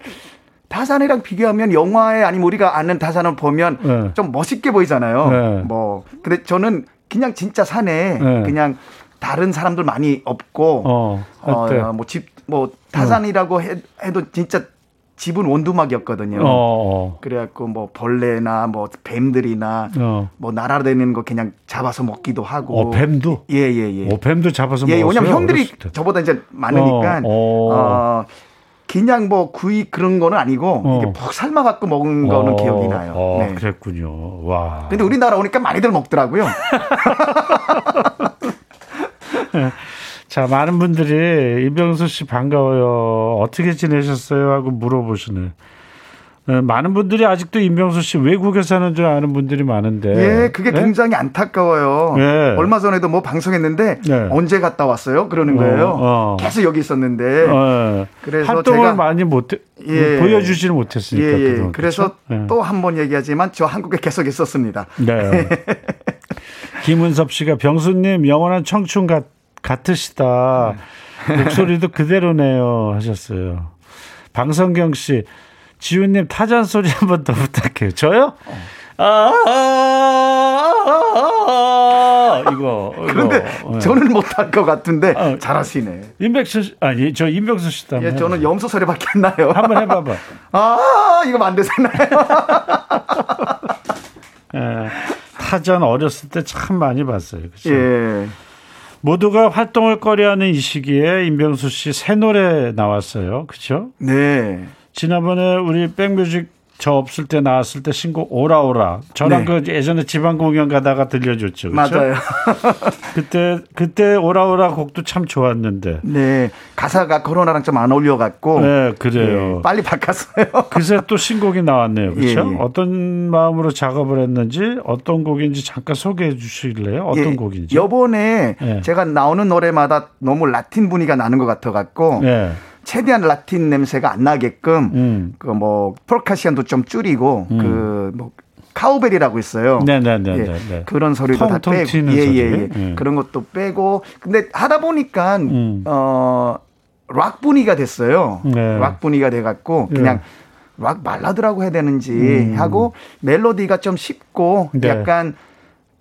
타잔이랑 비교하면 영화에 아니면 우리가 아는 타잔을 보면 네. 좀 멋있게 보이잖아요. 네. 뭐 근데 저는 그냥 진짜 산에 네. 그냥 다른 사람들 많이 없고 어, 어뭐 집뭐 뭐 타잔이라고 해, 해도 진짜 집은 원두막이었거든요. 어, 어. 그래갖고 뭐 벌레나 뭐 뱀들이나 어. 뭐 날아다니는 거 그냥 잡아서 먹기도 하고.
어, 뱀도?
예 예예. 예, 예.
어, 뱀도 잡아서
예,
먹었어요.
왜냐면 형들이 저보다 이제 많으니까 어, 어. 어, 그냥 뭐 구이 그런 거는 아니고 어. 이게 푹 삶아 갖고 먹은 거는 기억이 나요.
네. 그랬군요. 와.
근데 우리나라 오니까 많이들 먹더라고요.
자, 많은 분들이 이병수 씨 반가워요. 어떻게 지내셨어요? 하고 물어보시네. 네, 많은 분들이 아직도 임병수 씨 외국에 사는 줄 아는 분들이 많은데.
예, 그게 네? 굉장히 안타까워요. 네. 얼마 전에도 뭐 방송했는데 네. 언제 갔다 왔어요? 그러는 거예요. 어, 어. 계속 여기 있었는데. 어.
그래서 활동을 많이 못 예. 보여주지는 못했으니까. 예, 예.
그래서 네. 또한 번 얘기하지만 저 한국에 계속 있었습니다. 네.
김은섭 씨가 병수님 영원한 청춘 같 같으시다. 목소리도 그대로네요. 하셨어요. 방성경 씨, 지훈님 타잔 소리 한 번 더 부탁해요. 저요? 아, 아, 아, 아, 이거.
그런데 이거. 저는 못할 것 같은데 아, 잘하시네.
임백수 씨, 아니, 저 임백수 씨도
예, 저는 염소 소리밖에 안 나요.
한번 해봐봐.
아, 이거 안 되잖아요.
예, 타잔 어렸을 때 참 많이 봤어요. 그렇죠? 예. 모두가 활동을 꺼려하는 이 시기에 임병수 씨 새 노래 나왔어요. 그렇죠?
네.
지난번에 우리 백뮤직 저 없을 때 나왔을 때 신곡 오라오라. 저랑 네. 그 예전에 지방 공연 가다가 들려줬죠. 그렇죠?
맞아요.
그때 그때 오라오라 곡도 참 좋았는데.
네. 가사가 코로나랑 좀 안 어울려 갖고.
네, 그래요.
네, 빨리 바꿨어요.
그새 또 신곡이 나왔네요. 그렇죠? 예, 예. 어떤 마음으로 작업을 했는지 어떤 곡인지 잠깐 소개해 주실래요? 어떤 예, 곡인지.
요번에 예. 제가 나오는 노래마다 너무 라틴 분위기가 나는 것 같아 갖고 예. 최대한 라틴 냄새가 안 나게끔 음. 그뭐 폴카시안도 좀 줄이고 음. 그뭐 카우벨이라고 있어요.
네네네. 예,
네. 그런 소리도 다 빼고 예예예 예, 예. 예. 그런 것도 빼고 근데 하다 보니까 음. 어락 분위기가 됐어요. 네. 락 분위기가 돼 갖고 그냥 락 발라드라고 해야 되는지 음. 하고 멜로디가 좀 쉽고 네. 약간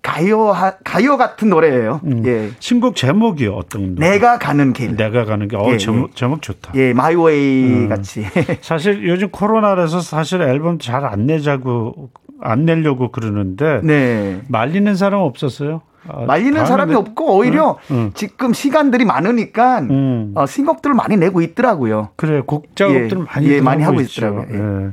가요 가요 같은 노래예요. 음. 예.
신곡 제목이 어떤
노래? 내가 가는 길.
내가 가는 길. 어, 예, 제목, 예. 제목 좋다.
예, My Way 음. 같이.
사실 요즘 코로나라서 사실 앨범 잘 안 내자고 안 내려고 그러는데 네. 말리는 사람 없었어요?
아, 말리는 사람이 내... 없고 오히려 응, 응. 지금 시간들이 많으니까 응. 어, 신곡들을 많이 내고 있더라고요.
그래 곡 작업들을 예, 많이
예, 많이 하고 있더라고요. 예.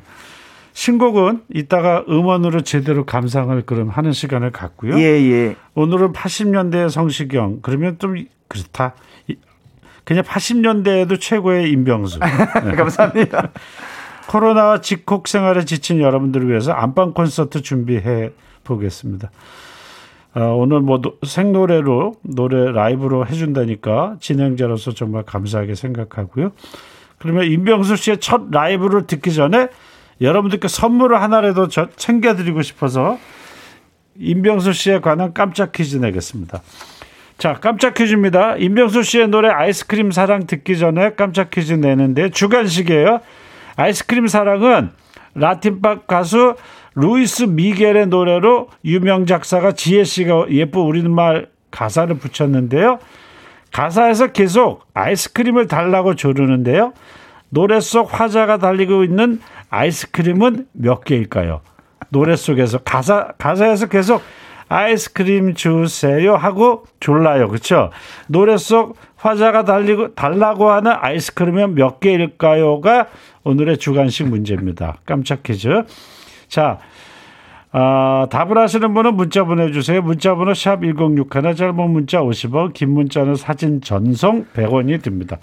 예. 신곡은 이따가 음원으로 제대로 감상을 그럼 하는 시간을 갖고요.
예, 예.
오늘은 80년대 성시경. 그러면 좀 그렇다. 그냥 80년대에도 최고의 임병수.
네. 감사합니다.
코로나와 직콕 생활에 지친 여러분들을 위해서 안방 콘서트 준비해 보겠습니다. 어, 오늘 뭐 생노래로 노래 라이브로 해준다니까 진행자로서 정말 감사하게 생각하고요. 그러면 임병수 씨의 첫 라이브를 듣기 전에 여러분들께 선물을 하나라도 저 챙겨드리고 싶어서 임병수 씨에 관한 깜짝 퀴즈 내겠습니다. 자, 깜짝 퀴즈입니다. 임병수 씨의 노래 아이스크림 사랑 듣기 전에 깜짝 퀴즈 내는데 주관식이에요. 아이스크림 사랑은 라틴팝 가수 루이스 미겔의 노래로 유명 작사가 지예 씨가 예쁜 우리말 가사를 붙였는데요. 가사에서 계속 아이스크림을 달라고 조르는데요. 노래 속 화자가 달리고 있는 아이스크림은 몇 개일까요? 노래 속에서 가사 가사에서 계속 아이스크림 주세요 하고 졸라요. 그렇죠? 노래 속 화자가 달리고 달라고 하는 아이스크림은 몇 개일까요가 오늘의 주간식 문제입니다. 깜짝 퀴즈. 자, 아, 답을 하시는 분은 문자 보내주세요. 문자 번호 샵 1061, 짧은 문자 50원, 긴 문자는 사진 전송 100원이 듭니다.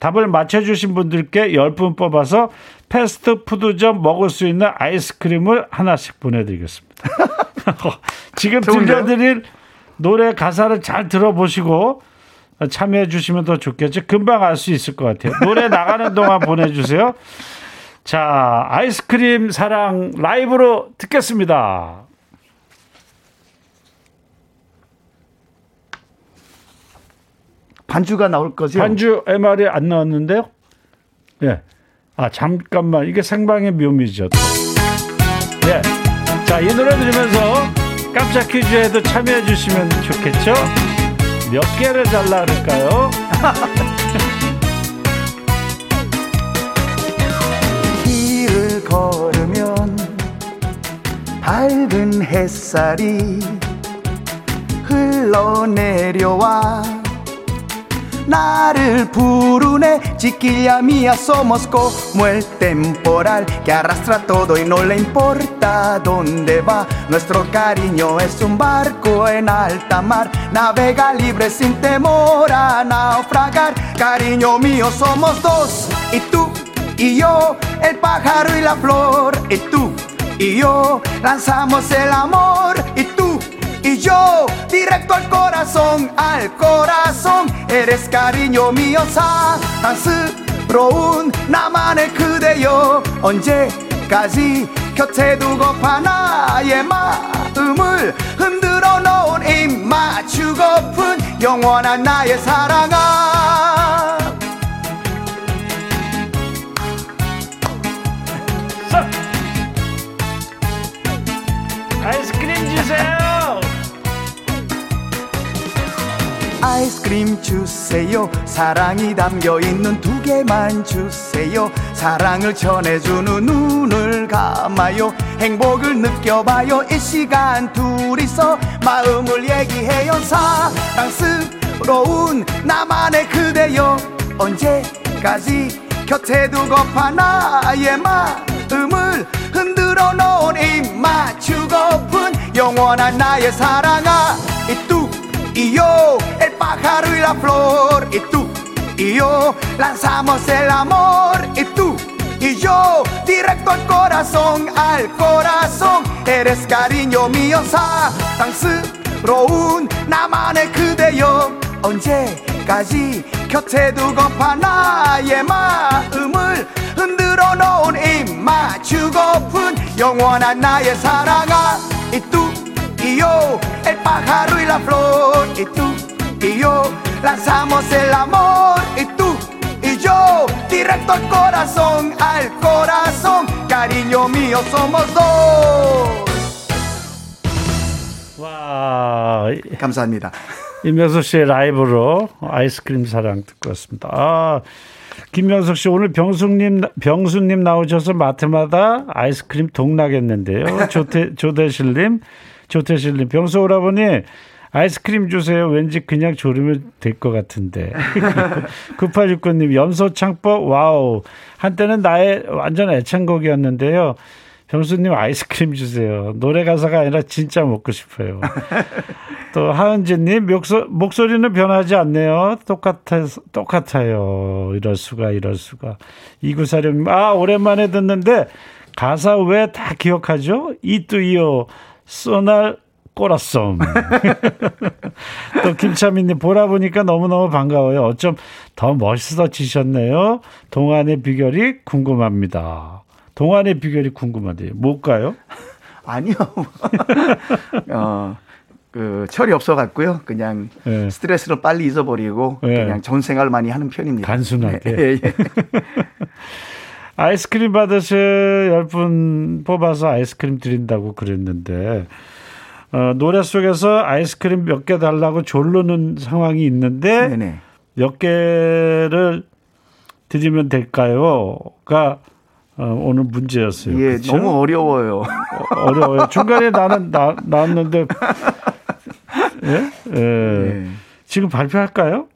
답을 맞춰주신 분들께 10분 뽑아서 패스트푸드점 먹을 수 있는 아이스크림을 하나씩 보내드리겠습니다. 지금 들려드릴 노래 가사를 잘 들어보시고 참여해 주시면 더 좋겠죠. 금방 알 수 있을 것 같아요. 노래 나가는 동안 보내주세요. 자, 아이스크림 사랑 라이브로 듣겠습니다.
반주가 나올 거죠?
반주 MR이 안 나왔는데요? 예. 네. 아, 잠깐만. 이게 생방의 묘미죠. 예. 네. 자, 이 노래 들으면서 깜짝 퀴즈에도 참여해 주시면 좋겠죠? 몇 개를 달라 그럴까요?
길을 걸으면 밝은 햇살이 흘러내려와 na를 부르네 chiquilla mía somos como el temporal que arrastra todo y no le importa dónde va nuestro cariño es un barco en alta mar navega libre sin temor a naufragar cariño mío somos dos y tú y yo el pájaro y la flor y tú y yo lanzamos el amor y tú y yo directo al corazón, al corazón eres cariño mío 사랑스러운 나만의 그대여. 언제까지 곁에 두고파 나의 마음을 흔들어 놓은 입맞추고픈 영원한 나의 사랑아.
아이스크림 주세요
아이스크림 주세요. 사랑이 담겨있는 두 개만 주세요. 사랑을 전해주는 눈을 감아요. 행복을 느껴봐요. 이 시간 둘이서 마음을 얘기해요. 사랑스 당스러운 나만의 그대여. 언제까지 곁에 두고파 나의 마음을 흔들어 놓은 이 맞추고픈 영원한 나의 사랑아. 이뚜 이요 el pájaro y la flor y tú y yo lanzamos el amor y tú y yo directo al corazón al corazón eres cariño mío 사랑스러운 나만의 그대여 언제까지 곁에 두고파 나의 마음을 흔들어 놓은 이 맞추고픈 영원한 나의 사랑아 y tú y yo el pájaro y la flor y tú y yo lanzamos el amor y tú y yo directo al corazón al corazón cariño mío somos dos
와
감사합니다.
임명석 씨의 라이브로 아이스크림 사랑 듣고 왔습니다. 아, 김명석 씨 오늘 병수님 병수님 나오셔서 마트마다 아이스크림 동나겠는데요. 조태 조대실님 조태실님 병수 오라버니 아이스크림 주세요. 왠지 그냥 조르면 될 것 같은데. 9869님 염소창법 wow 한때는 나의 완전 애창곡이었는데요. 병수님 아이스크림 주세요. 노래 가사가 아니라 진짜 먹고 싶어요. 또 하은지님 목소, 목소리는 변하지 않네요. 똑같아 똑같아요. 이럴 수가 이럴 수가. 이구사령 아 오랜만에 듣는데 가사 왜 다 기억하죠? 이뚜이요 소날 꼬라썸. 또 김차민님 보라 보니까 너무너무 반가워요. 어쩜 더 멋있어지셨네요. 동안의 비결이 궁금합니다. 동안의 비결이 궁금한데요. 뭘까요?
아니요. 어, 그 철이 없어 갖고요. 그냥 네. 스트레스를 빨리 잊어버리고 네. 그냥 좋은 생활 많이 하는 편입니다.
단순하게. 네. 예, 예. 아이스크림 받으실 10분 뽑아서 아이스크림 드린다고 그랬는데 어, 노래 속에서 아이스크림 몇 개 달라고 졸르는 상황이 있는데 네네. 몇 개를 드리면 될까요?가 어, 오늘 문제였어요.
예, 그렇죠? 너무 어려워요.
어, 려워요 중간에 나는 나, 나왔는데 예? 예. 예. 지금 발표할까요?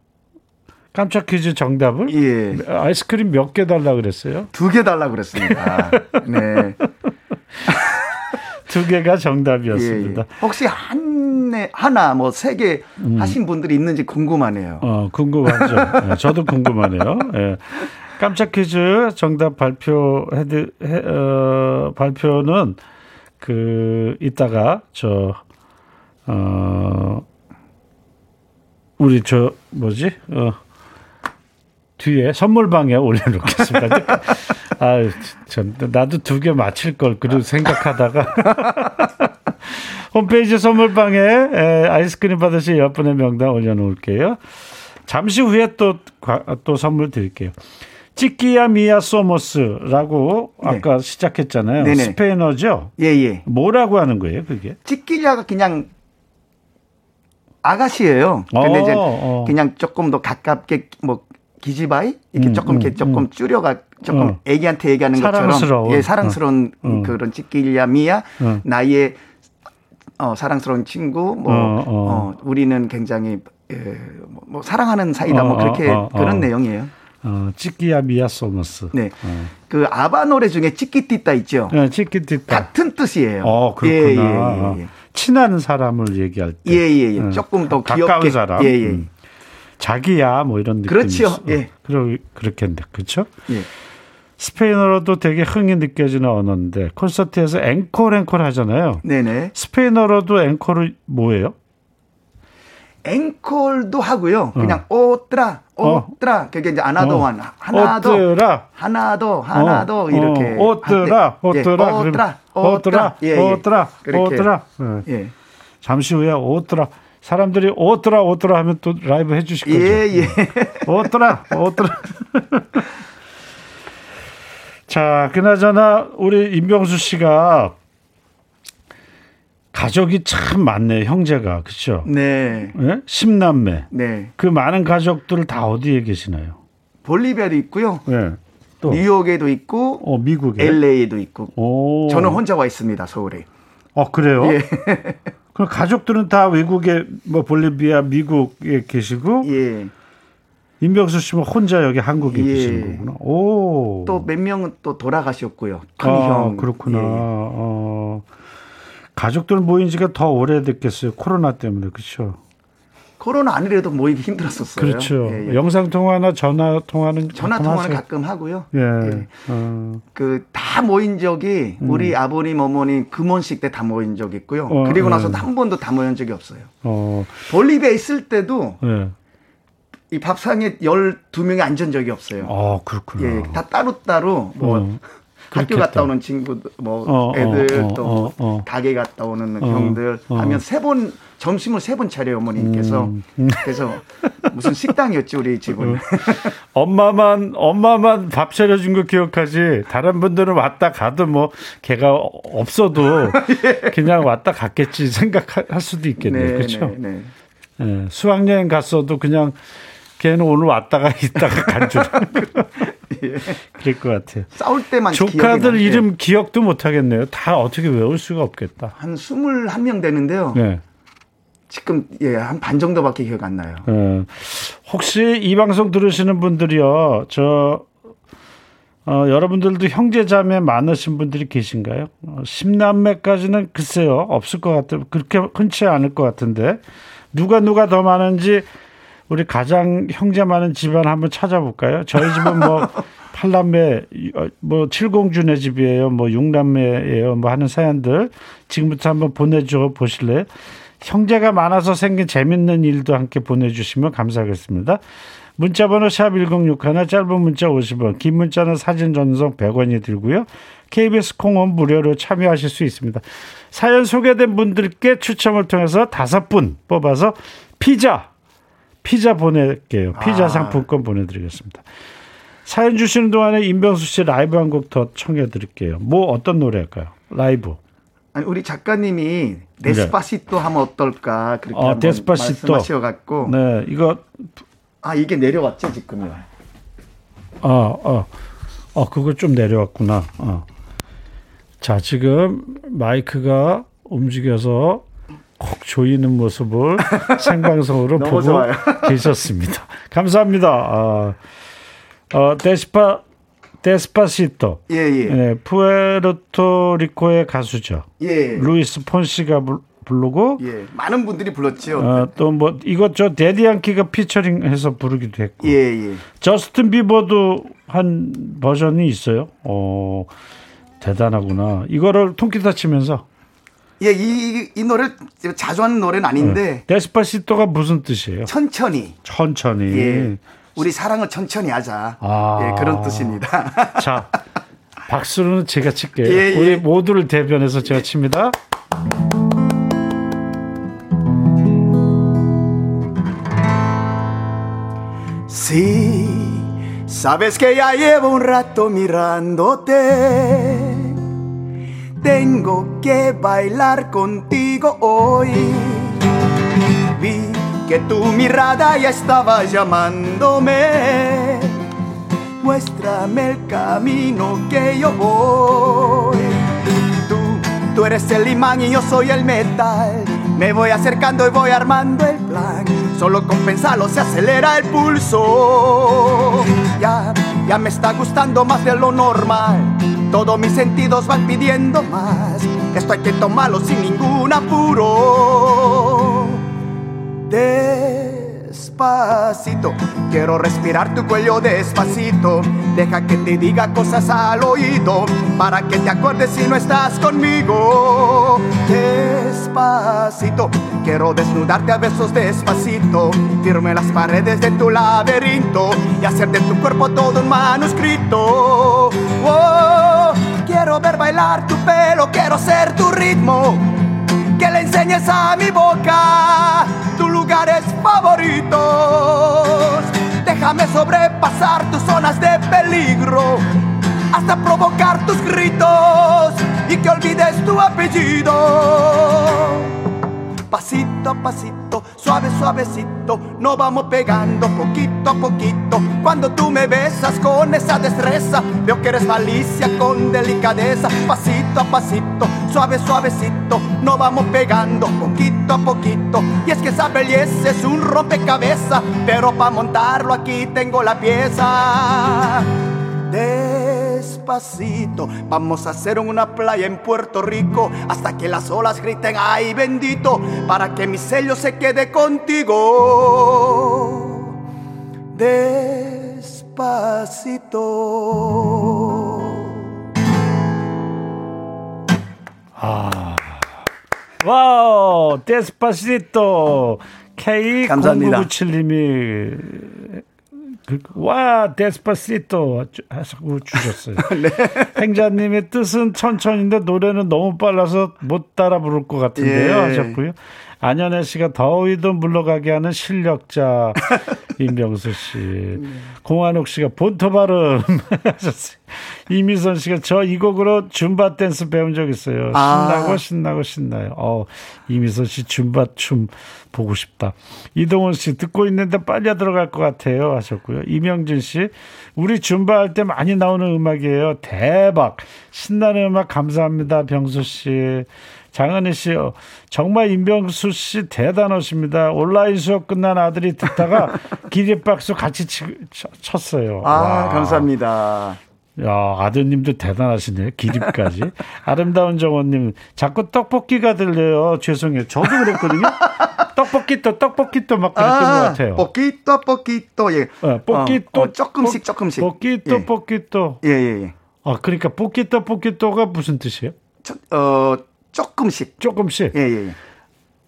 깜짝 퀴즈 정답을?
예.
아이스크림 몇 개 달라 그랬어요?
두 개 달라 그랬습니다. 네.
두 개가 정답이었습니다. 예, 예.
혹시 한 하나 뭐 세개 음. 하신 분들이 있는지 궁금하네요.
어, 궁금하죠. 네, 저도 궁금하네요. 예. 깜짝 퀴즈 정답 발표해 해, 어, 발표는 그 이따가 저 어, 우리 저 뭐지? 어, 뒤에 선물방에 올려놓겠습니다. 아, 전 나도 두 개 맞힐 걸 그런 생각하다가 홈페이지 선물방에 에, 아이스크림 받으실 10분의 명단 올려놓을게요. 잠시 후에 또, 또 선물 드릴게요. 찌끼야 미야 소모스라고 네. 아까 시작했잖아요. 네네. 스페인어죠?
예, 예.
뭐라고 하는 거예요, 그게?
찌끼야가 그냥 아가씨예요. 근데 어, 이제 어. 그냥 조금 더 가깝게 뭐 기지바이 이렇게 음, 조금 이렇게 음, 조금 음. 줄여가 조금 어. 애기한테 얘기하는
사랑스러운.
것처럼 예, 사랑스러운 어. 어. 그런 찌끼야 미야 어. 나의 어, 사랑스러운 친구 뭐 어, 어. 우리는 굉장히 예, 뭐, 뭐 사랑하는 사이다 뭐 그렇게 그런 내용이에요.
어, 찌끼야 미야 소머스.
네. 어. 그 아바 노래 중에 찌끼띠따 있죠.
네, chiquitita.
같은 뜻이에요.
어, 그렇구나. 예, 예, 예. 예. 친한 사람을 얘기할 때.
예, 예, 예. 어. 조금 더
가까운
귀엽게.
사람.
예, 예. 음.
자기야 뭐 이런 느낌.
그렇죠. 예.
그러 그렇겠네. 그렇죠?
예.
스페인어로도 되게 흥이 느껴지는 언어인데 콘서트에서 앵콜 앵콜 하잖아요.
네네.
스페인어로도 앵콜을 뭐예요?
앵콜도 하고요. 그냥 어. otra otra 그게 이제 하나 더 한 어. 하나 더
otra
하나 더 하나 더 어. 이렇게
otra otra otra otra otra Otra 예. 잠시 후에 otra 사람들이 otra otra 하면 또 라이브 해주실 거죠?
예 예.
Otra otra. 자, 그나저나 우리 임병수 씨가 가족이 참 많네 형제가 그렇죠?
네.
네? 10남매.
네.
그 많은 가족들 다 어디에 계시나요?
볼리비아도 있고요.
네.
또 뉴욕에도 있고,
어 미국에,
LA에도 있고. 오. 저는 혼자 와 있습니다 서울에.
어 그래요?
예.
그럼 가족들은 다 외국에 뭐 볼리비아, 미국에 계시고 예. 임병수 씨는 혼자 여기 한국에 예. 계시는 거구나. 오.
또 몇 명은 또 돌아가셨고요. 큰 아, 형.
그렇구나. 예. 어. 가족들 모인 지가 더 오래됐겠어요. 코로나 때문에. 그렇죠.
코로나 아니래도 모이기 힘들었었어요.
그렇죠. 예, 예. 영상 통화나 전화 통화는
전화 통화는 가끔 하고요.
예. 예. 어.
그다 모인 적이 음. 우리 아버님 어머니 금혼식 때 다 모인 적 있고요. 어, 그리고 나서 예. 한 번도 다 모인 적이 없어요. 어. 볼리비아에 있을 때도 예. 이 밥상에 12명이 앉은 적이 없어요.
아, 그렇구나. 예,
다 따로따로 뭐 어. 학교 갔다 오는 친구들, 뭐 어, 어 애들 어, 또 어, 어, 가게 갔다 오는 형들 하면 세 번 점심을 세 번 차려요 어머니께서 음. 그래서 무슨 식당이었지 우리 집은
엄마만 엄마만 밥 차려준 거 기억하지 다른 분들은 왔다 가도 뭐 걔가 없어도 예. 그냥 왔다 갔겠지 생각할 수도 있겠네요 네, 그렇죠 네, 네. 네, 수학여행 갔어도 그냥 걔는 오늘 왔다가 있다가 간 줄. 예. 그럴 것 같아요.
싸울 때만
조카들 이름 기억도 못 하겠네요. 다 어떻게 외울 수가 없겠다.
한 21명 되는데요. 네. 지금 예, 한 반 정도밖에 기억 안 나요. 네.
혹시 이 방송 들으시는 분들이요. 저 어, 여러분들도 형제자매 많으신 분들이 계신가요? 어, 10남매까지는 글쎄요. 없을 것 같아요. 그렇게 흔치 않을 것 같은데 누가 누가 더 많은지 우리 가장 형제 많은 집안 한번 찾아볼까요? 저희 집은 뭐 팔남매 뭐 칠공주네 집이에요. 뭐 육남매예요. 뭐 하는 사연들 지금부터 한번 보내줘 보실래요? 형제가 많아서 생긴 재밌는 일도 함께 보내주시면 감사하겠습니다. 문자번호 샵 1061, 짧은 문자 50원, 긴 문자는 사진 전송 100원이 들고요. KBS 콩은 무료로 참여하실 수 있습니다. 사연 소개된 분들께 추첨을 통해서 다섯 분 뽑아서 피자 피자 보낼게요. 피자 아. 상품권 보내드리겠습니다. 사연 주시는 동안에 임병수 씨 라이브 한 곡 더 청해 드릴게요. 뭐 어떤 노래 할까요? 라이브.
아니 우리 작가님이 Despacito 네. 하면 어떨까 그렇게 어, Despacito 말씀하셔 갖고
네 이거
아 이게 내려왔죠 지금요.
어어 어. 어 그거 좀 내려왔구나. 어. 자 지금 마이크가 움직여서 콕 조이는 모습을 생방송으로 보고 좋아요. 계셨습니다. 감사합니다. 어, 어, Despa Despacito. 예, 예. 네, 푸에르토리코의 가수죠. 예. 루이스 폰시가 부르고
예. 많은 분들이 불렀죠.
어, 또뭐 이것저 데디안키가 피처링해서 부르기도 했고.
예, 예.
저스틴 비버도 한 버전이 있어요. 어, 대단하구나. 이거를 통기타 치면서
예, 이, 이 노래 자주 하는 노래는 아닌데. 네.
데스파시토가 무슨 뜻이에요?
천천히.
천천히.
예. 우리 사랑을 천천히 하자. 아. 예, 그런 뜻입니다.
자, 박수는 제가 칠게요. 예, 예. 우리 모두를 대변해서 제가 칩니다.
Sí, sabes que ya llevo un rato mirándote. Tengo que bailar contigo hoy. Vi que tu mirada ya estaba llamándome. Muéstrame el camino que yo voy. Tú, tú eres el imán y yo soy el metal. Me voy acercando y voy armando el plan. Solo con pensarlo se acelera el pulso. Ya, ya me está gustando más de lo normal todos mis sentidos van pidiendo más. Esto hay que tomarlo sin ningún apuro. Despacito, quiero respirar tu cuello despacito. Deja que te diga cosas al oído para que te acuerdes si no estás conmigo. Despacito, quiero desnudarte a besos despacito. Firme las paredes de tu laberinto y hacer de tu cuerpo todo un manuscrito. Quiero ver bailar tu pelo, quiero ser tu ritmo. Que le enseñes a mi boca tus lugares favoritos. Déjame sobrepasar tus zonas de peligro hasta provocar tus gritos y que olvides tu apellido pasito a pasito, suave suavecito, nos vamos pegando poquito a poquito. Cuando tú me besas con esa destreza, veo que eres malicia con delicadeza, pasito a pasito, suave suavecito, nos vamos pegando poquito a poquito. Y es que esa belleza es un rompecabezas, pero para montarlo aquí tengo la pieza Despacito, vamos a hacer una playa en Puerto Rico hasta que las olas griten ay bendito para que mi sello se quede contigo. Despacito.
아. 와우, 데스파시토. K0997님이 그, 와 데스파시토 하고 주셨어요. 네. 행자님의 뜻은 천천히인데 노래는 너무 빨라서 못 따라 부를 것 같은데요 예. 하셨고요. 안현애 씨가 더위도 물러가게 하는 실력자 임병수 씨. 공한옥 씨가 본토 발음 하셨어요. 이미선 씨가 저 이 곡으로 줌바 댄스 배운 적 있어요. 아. 신나고 아. 신나고 신나요. 어, 이미선 씨 줌바 춤 보고 싶다. 이동훈 씨 듣고 있는데 빨려 들어갈 것 같아요 하셨고요. 이명진 씨 우리 줌바 할 때 많이 나오는 음악이에요. 대박. 신나는 음악 감사합니다. 병수 씨. 장은희 씨, 어, 정말 임병수 씨 대단하십니다. 온라인 수업 끝난 아들이 듣다가 기립박수 같이 치, 쳤어요.
아, 와. 감사합니다.
야, 아드님도 대단하시네요. 기립까지. 아름다운 정원님, 자꾸 떡볶이가 들려요. 죄송해요. 저도 그랬거든요. 떡볶이 또, 떡볶이 또 막 그랬던 아, 것 같아요.
볶이 떡볶이 또, 예.
어, 볶이 또.
어, 어, 조금씩, 조금씩.
볶이 또, 예. 볶이 또.
예, 예, 예.
아, 그러니까 볶이 또, 볶이 또가 무슨 뜻이에요?
저, 어, 조금씩.
조금씩.
예, 예. 예.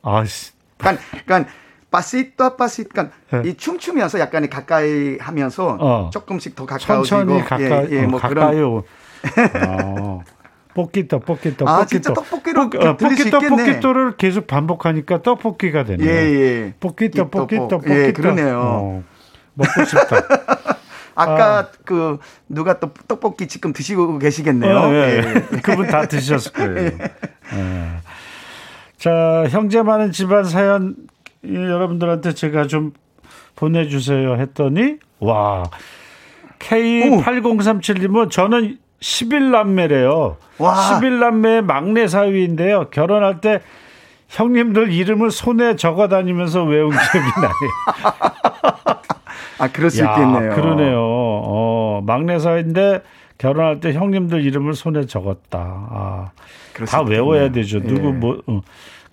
아 씨.
그러니까, 그러니까 빠시또 빠시 그러니까 네. 이 춤추면서 약간 가까이 하면서 어. 조금씩 더 가까워지고
천천히 가까이 예, 예, 뭐 가까이 그런 어. 볶기떡, 볶기떡,
아, 진짜 떡볶이로 볶, 볶기떡,
볶기떡을 계속 반복하니까 떡볶이가 되네요.
예, 예.
볶기떡, 볶기떡, 볶기떡.
예, 그러네요. 어,
먹고 싶다.
아까 아. 그 누가 또 떡볶이 지금 드시고 계시겠네요. 어, 예,
예. 그분 다 드셨을 거예요. 예. 예. 자, 형제 많은 집안 사연 여러분들한테 제가 좀 보내주세요 했더니 와 K8037님은 저는 11남매래요. 와. 11남매의 막내 사위인데요. 결혼할 때 형님들 이름을 손에 적어 다니면서 외운 기억이 나네요.
아, 그럴 수 야, 있겠네요.
그러네요. 어, 막내 사위인데 결혼할 때 형님들 이름을 손에 적었다. 아, 다 외워야 되죠. 누구 예. 뭐 어.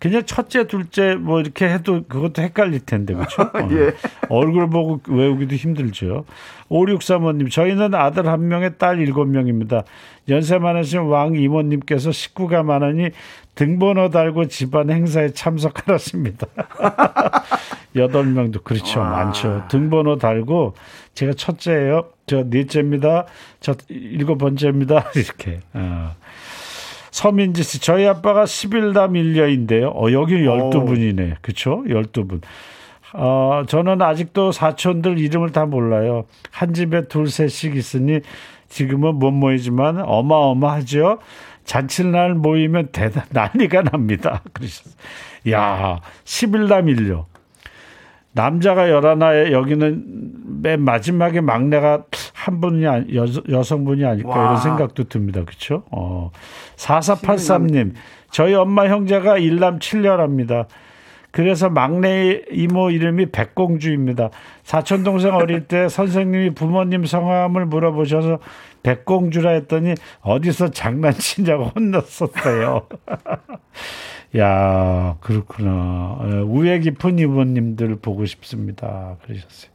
그냥 첫째, 둘째 뭐 이렇게 해도 그것도 헷갈릴 텐데 그렇죠? 예. 얼굴 보고 외우기도 힘들죠. 5635님 저희는 아들 한 명에 딸 일곱 명입니다. 연세 많으신 왕 이모님께서 식구가 많으니 등번호 달고 집안 행사에 참석하라십니다. 여덟 명도 그렇죠. 와. 많죠. 등번호 달고 제가 첫째예요. 저 넷째입니다. 저 일곱 번째입니다. 이렇게. 어. 서민지 씨, 저희 아빠가 11남 1녀인데요. 어, 여기 12분이네. 그쵸? 12분. 어, 저는 아직도 사촌들 이름을 다 몰라요. 한 집에 둘, 셋씩 있으니 지금은 못 모이지만 어마어마하죠. 잔칫날 모이면 대단, 난리가 납니다. 그러셨어요. 야, 11남 1녀. 남자가 열하나에 여기는 맨 마지막에 막내가 한 분이 아니, 여, 여성분이 아닐까 와. 이런 생각도 듭니다. 그렇죠? 어. 4483님. 저희 엄마 형제가 일남 7녀랍니다. 그래서 막내 이모 이름이 백공주입니다. 사촌 동생 어릴 때 선생님이 부모님 성함을 물어보셔서 백공주라 했더니 어디서 장난치냐고 혼났었어요. 야, 그렇구나. 예, 우애 깊은 이모님들 보고 싶습니다. 그러셨어요.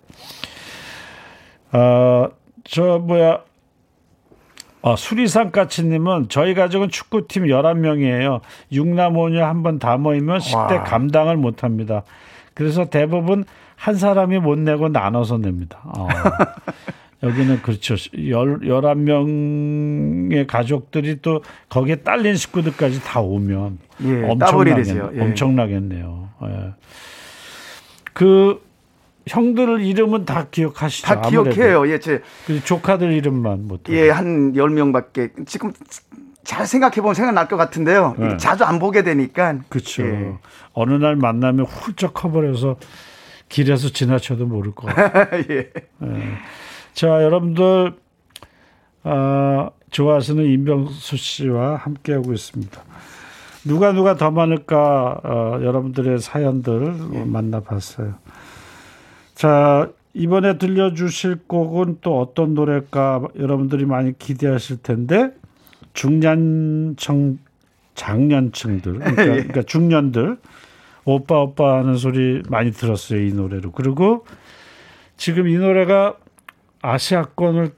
어, 저, 뭐야, 어, 수리산 까치님은 저희 가족은 축구팀 11명이에요. 6남 5녀 한 번 다 모이면 10대 감당을 못 합니다. 그래서 대부분 한 사람이 못 내고 나눠서 냅니다. 어. 여기는 그렇죠. 열, 11명의 가족들이 또 거기에 딸린 식구들까지 다 오면 예, 엄청나겠, 예. 엄청나겠네요. 예. 그 형들 이름은 다 기억하시죠?
다 기억해요. 예,
제그 조카들 이름만 못.
예, 한 10명밖에 지금 잘 생각해 보면 생각날 것 같은데요. 네. 자주 안 보게 되니까.
그렇죠. 예. 어느 날 만나면 훌쩍 커버려서 길에서 지나쳐도 모를 것 같아요. 예. 예. 자, 여러분들 어, 좋아하시는 임병수 씨와 함께하고 있습니다. 누가 누가 더 많을까 어, 여러분들의 사연들 예. 만나봤어요. 자 이번에 들려주실 곡은 또 어떤 노래일까 여러분들이 많이 기대하실 텐데 중년층 장년층들 그러니까, 예. 그러니까 중년들 오빠 오빠 하는 소리 많이 들었어요 이 노래로 그리고 지금 이 노래가 아시아권을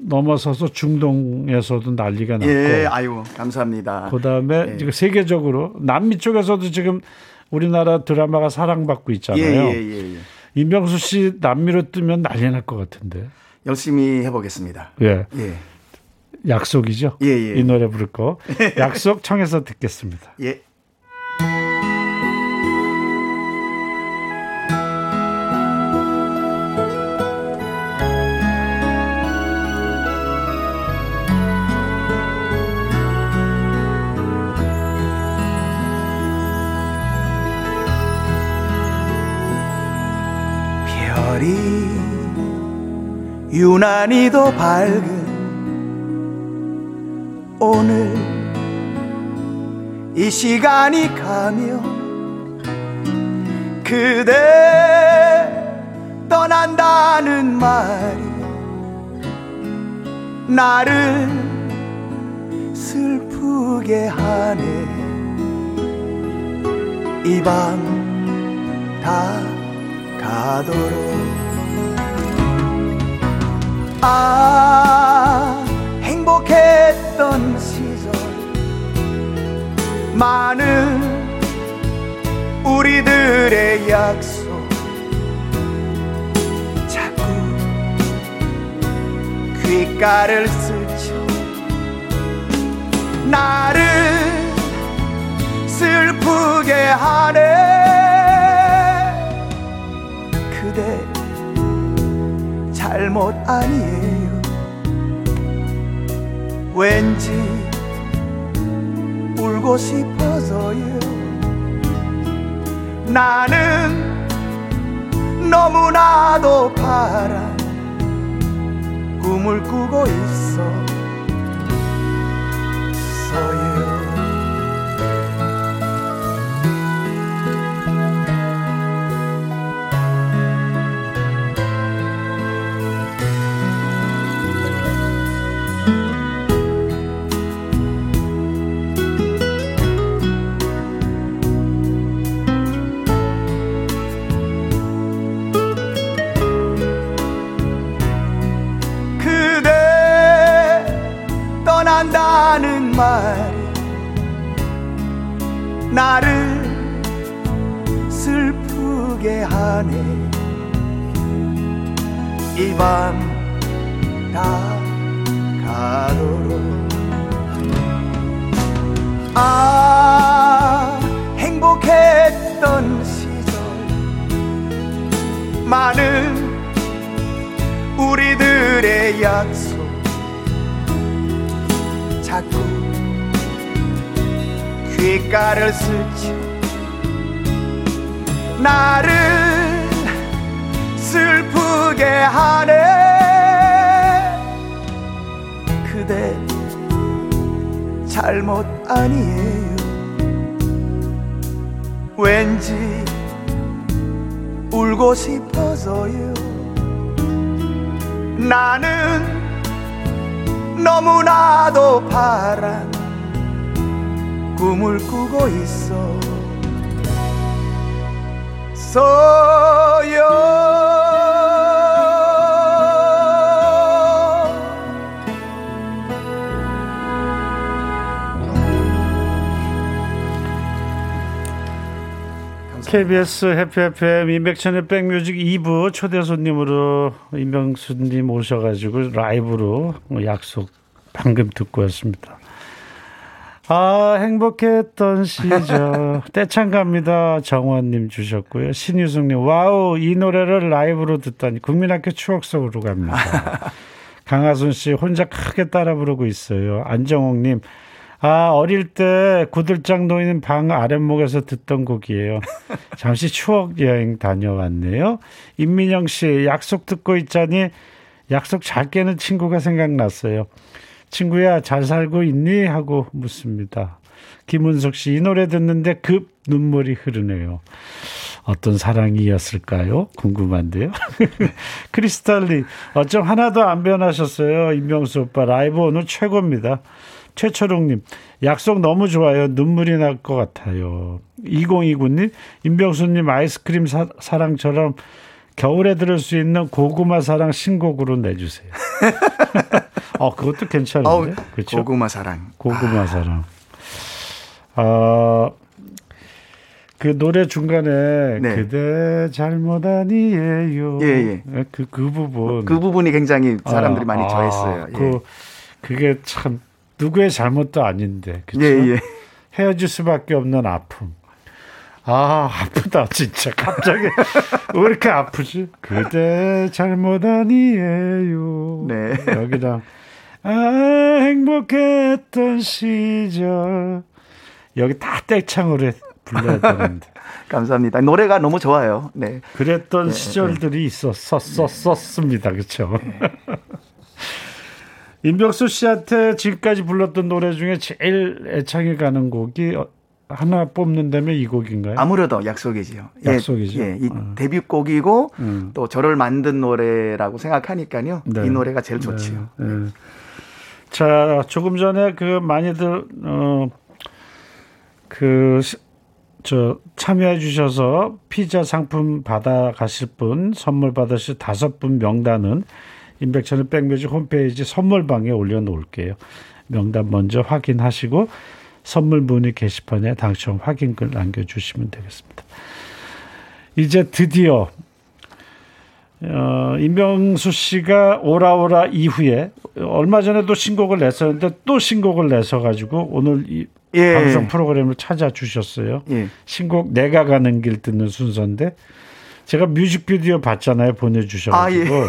넘어서서 중동에서도 난리가 났고.
예, 아유, 감사합니다.
그다음에 예. 세계적으로 남미 쪽에서도 지금 우리나라 드라마가 사랑받고 있잖아요. 예, 예, 예, 예. 임병수 씨 남미로 뜨면 난리 날 것 같은데.
열심히 해보겠습니다.
예. 예. 약속이죠. 예, 예. 이 노래 부를 거. 약속 청해서 듣겠습니다. 예.
유난히도 밝은 오늘. 이 시간이 가면 그대 떠난다는 말이 나를 슬프게 하네. 이 밤 다 가도록 아 행복했던 시절. 많은 우리들의 약속. 자꾸 귓가를 스쳐 나를 슬프게 하네 잘못 아니에요. 왠지 울고 싶어서요. 나는 너무나도 파란 꿈을 꾸고 있어 말이 나를 슬프게 하네. 이 밤 다 가도록. 아 행복했던 시절. 많은 우리들의 약속 귓가를 스쳐 나를 슬프게 하네. 그대 잘못 아니에요. 왠지 울고 싶어서요. 나는 너무나도 바란 꿈을 꾸고 있어 서요
KBS Happy FM 임백천의 백뮤직 2부 초대 손님으로 임병수님 오셔가지고 라이브로 약속 방금 듣고 왔습니다. 아, 행복했던 시절. 떼창 갑니다. 정원님 주셨고요. 신유승님, wow, 이 노래를 라이브로 듣다니 국민학교 추억 속으로 갑니다. 강하순 씨, 혼자 크게 따라 부르고 있어요. 안정옥님, 아, 어릴 때 구들장 놓이는 방 아랫목에서 듣던 곡이에요. 잠시 추억 여행 다녀왔네요. 임민영 씨, 약속 듣고 있자니 약속 잘 깨는 친구가 생각났어요. 친구야, 잘 살고 있니? 하고 묻습니다. 김은석 씨, 이 노래 듣는데 급 눈물이 흐르네요. 어떤 사랑이었을까요? 궁금한데요. 크리스탈리, 어쩜 하나도 안 변하셨어요. 임명수 오빠, 라이브 오늘 최고입니다. 최철웅님, 약속 너무 좋아요. 눈물이 날 것 같아요. 2029님, 임병수님 아이스크림 사, 사랑처럼 겨울에 들을 수 있는 고구마 사랑 신곡으로 내주세요. 어, 그것도 괜찮은데.
그렇죠? 고구마 사랑.
고구마 아. 사랑. 어, 그 노래 중간에 네. 그대 잘못 아니에요. 예, 예. 예. 그, 그 부분.
그 부분이 굉장히 사람들이 아, 많이 좋아했어요. 예.
그, 그게 참 누구의 잘못도 아닌데. 그렇죠? 예, 예. 헤어질 수밖에 없는 아픔. 아, 아프다, 진짜. 갑자기. 왜 이렇게 아프지? 그대 잘못 아니에요. 네. 여기랑, 아, 행복했던 시절. 여기 다 떼창으로 불러야 되는데.
감사합니다. 노래가 너무 좋아요. 네.
그랬던 네, 시절들이 네. 있었었습니다. 그렇죠? 네. 임병수 씨한테 지금까지 불렀던 노래 중에 제일 애착이 가는 곡이 하나 뽑는다면 이 곡인가요?
아무래도 약속이지요.
예, 약속이죠.
예, 이 어. 데뷔곡이고 음. 또 저를 만든 노래라고 생각하니까요. 네. 이 노래가 제일 네. 좋지요. 네. 네.
자, 조금 전에 그 많이들 어, 그 저 참여해 주셔서 피자 상품 받아 가실 분 선물 받으실 다섯 분 명단은 임백천의 백뮤직 홈페이지 선물방에 올려놓을게요. 명단 먼저 확인하시고 선물 문의 게시판에 당첨 확인글 남겨주시면 되겠습니다. 이제 드디어 어, 임명수 씨가 오라오라 이후에 얼마 전에도 신곡을 냈었는데 또 신곡을 내서 가지고 오늘 이 예. 방송 프로그램을 찾아주셨어요. 예. 신곡 내가 가는 길 듣는 순서인데 제가 뮤직비디오 봤잖아요. 보내주셔가지고 아, 예.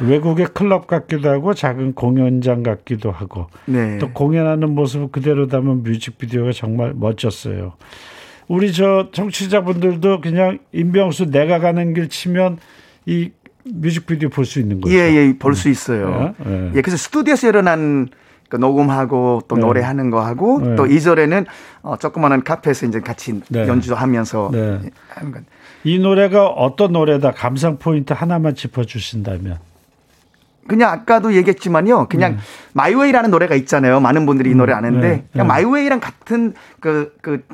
외국의 클럽 같기도 하고 작은 공연장 같기도 하고 네. 또 공연하는 모습을 그대로 담은 뮤직비디오가 정말 멋졌어요. 우리 저 청취자분들도 그냥 임병수 내가 가는 길 치면 이 뮤직비디오 볼 수 있는 거죠.
예, 예, 볼수 네. 있어요. 예, 예. 예, 그래서 스튜디오에서 일어난 그 녹음하고 또 네. 노래하는 거 하고 네. 또 이절에는 어, 조그마한 카페에서 이제 같이 네. 연주하면서 네. 하는 건.
이 노래가 어떤 노래다 감상 포인트 하나만 짚어주신다면.
그냥 아까도 얘기했지만요. 그냥 음. My Way라는 노래가 있잖아요. 많은 분들이 이 노래 음. 아는데 네. 그냥 네. My Way랑 같은 그, 그,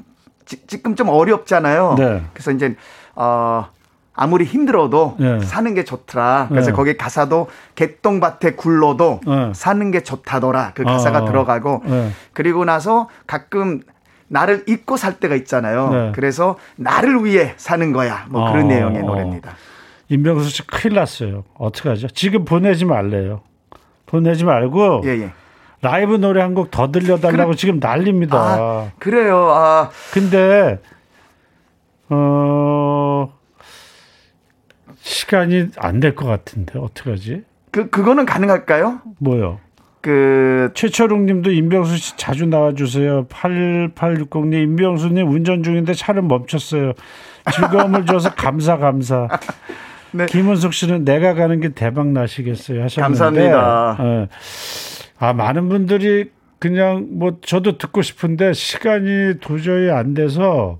지, 지금 좀 어렵잖아요. 네. 그래서 이제, 어, 아무리 힘들어도 네. 사는 게 좋더라. 그래서 네. 거기 가사도 개똥밭에 굴러도 네. 사는 게 좋다더라. 그 가사가 어. 들어가고 네. 그리고 나서 가끔 나를 잊고 살 때가 있잖아요. 네. 그래서 나를 위해 사는 거야. 뭐 그런 어. 내용의 노래입니다.
임병수 씨 큰일 났어요. 어떡하죠? 지금 보내지 말래요. 보내지 말고 예, 예. 라이브 노래 한 곡 더 들려달라고 그래, 지금 난립니다. 아,
그래요. 아.
근데 어 시간이 안 될 것 같은데 어떡하지?
그 그거는 가능할까요?
뭐요?
그
최철웅 님도 임병수 씨 자주 나와 주세요. 8860 님 임병수 님 운전 중인데 차를 멈췄어요. 즐거움을 줘서 감사 감사. 네. 김은숙 씨는 내가 가는 게 대박 나시겠어요 하셨는데
감사합니다. 네.
아 많은 분들이 그냥 뭐 저도 듣고 싶은데 시간이 도저히 안 돼서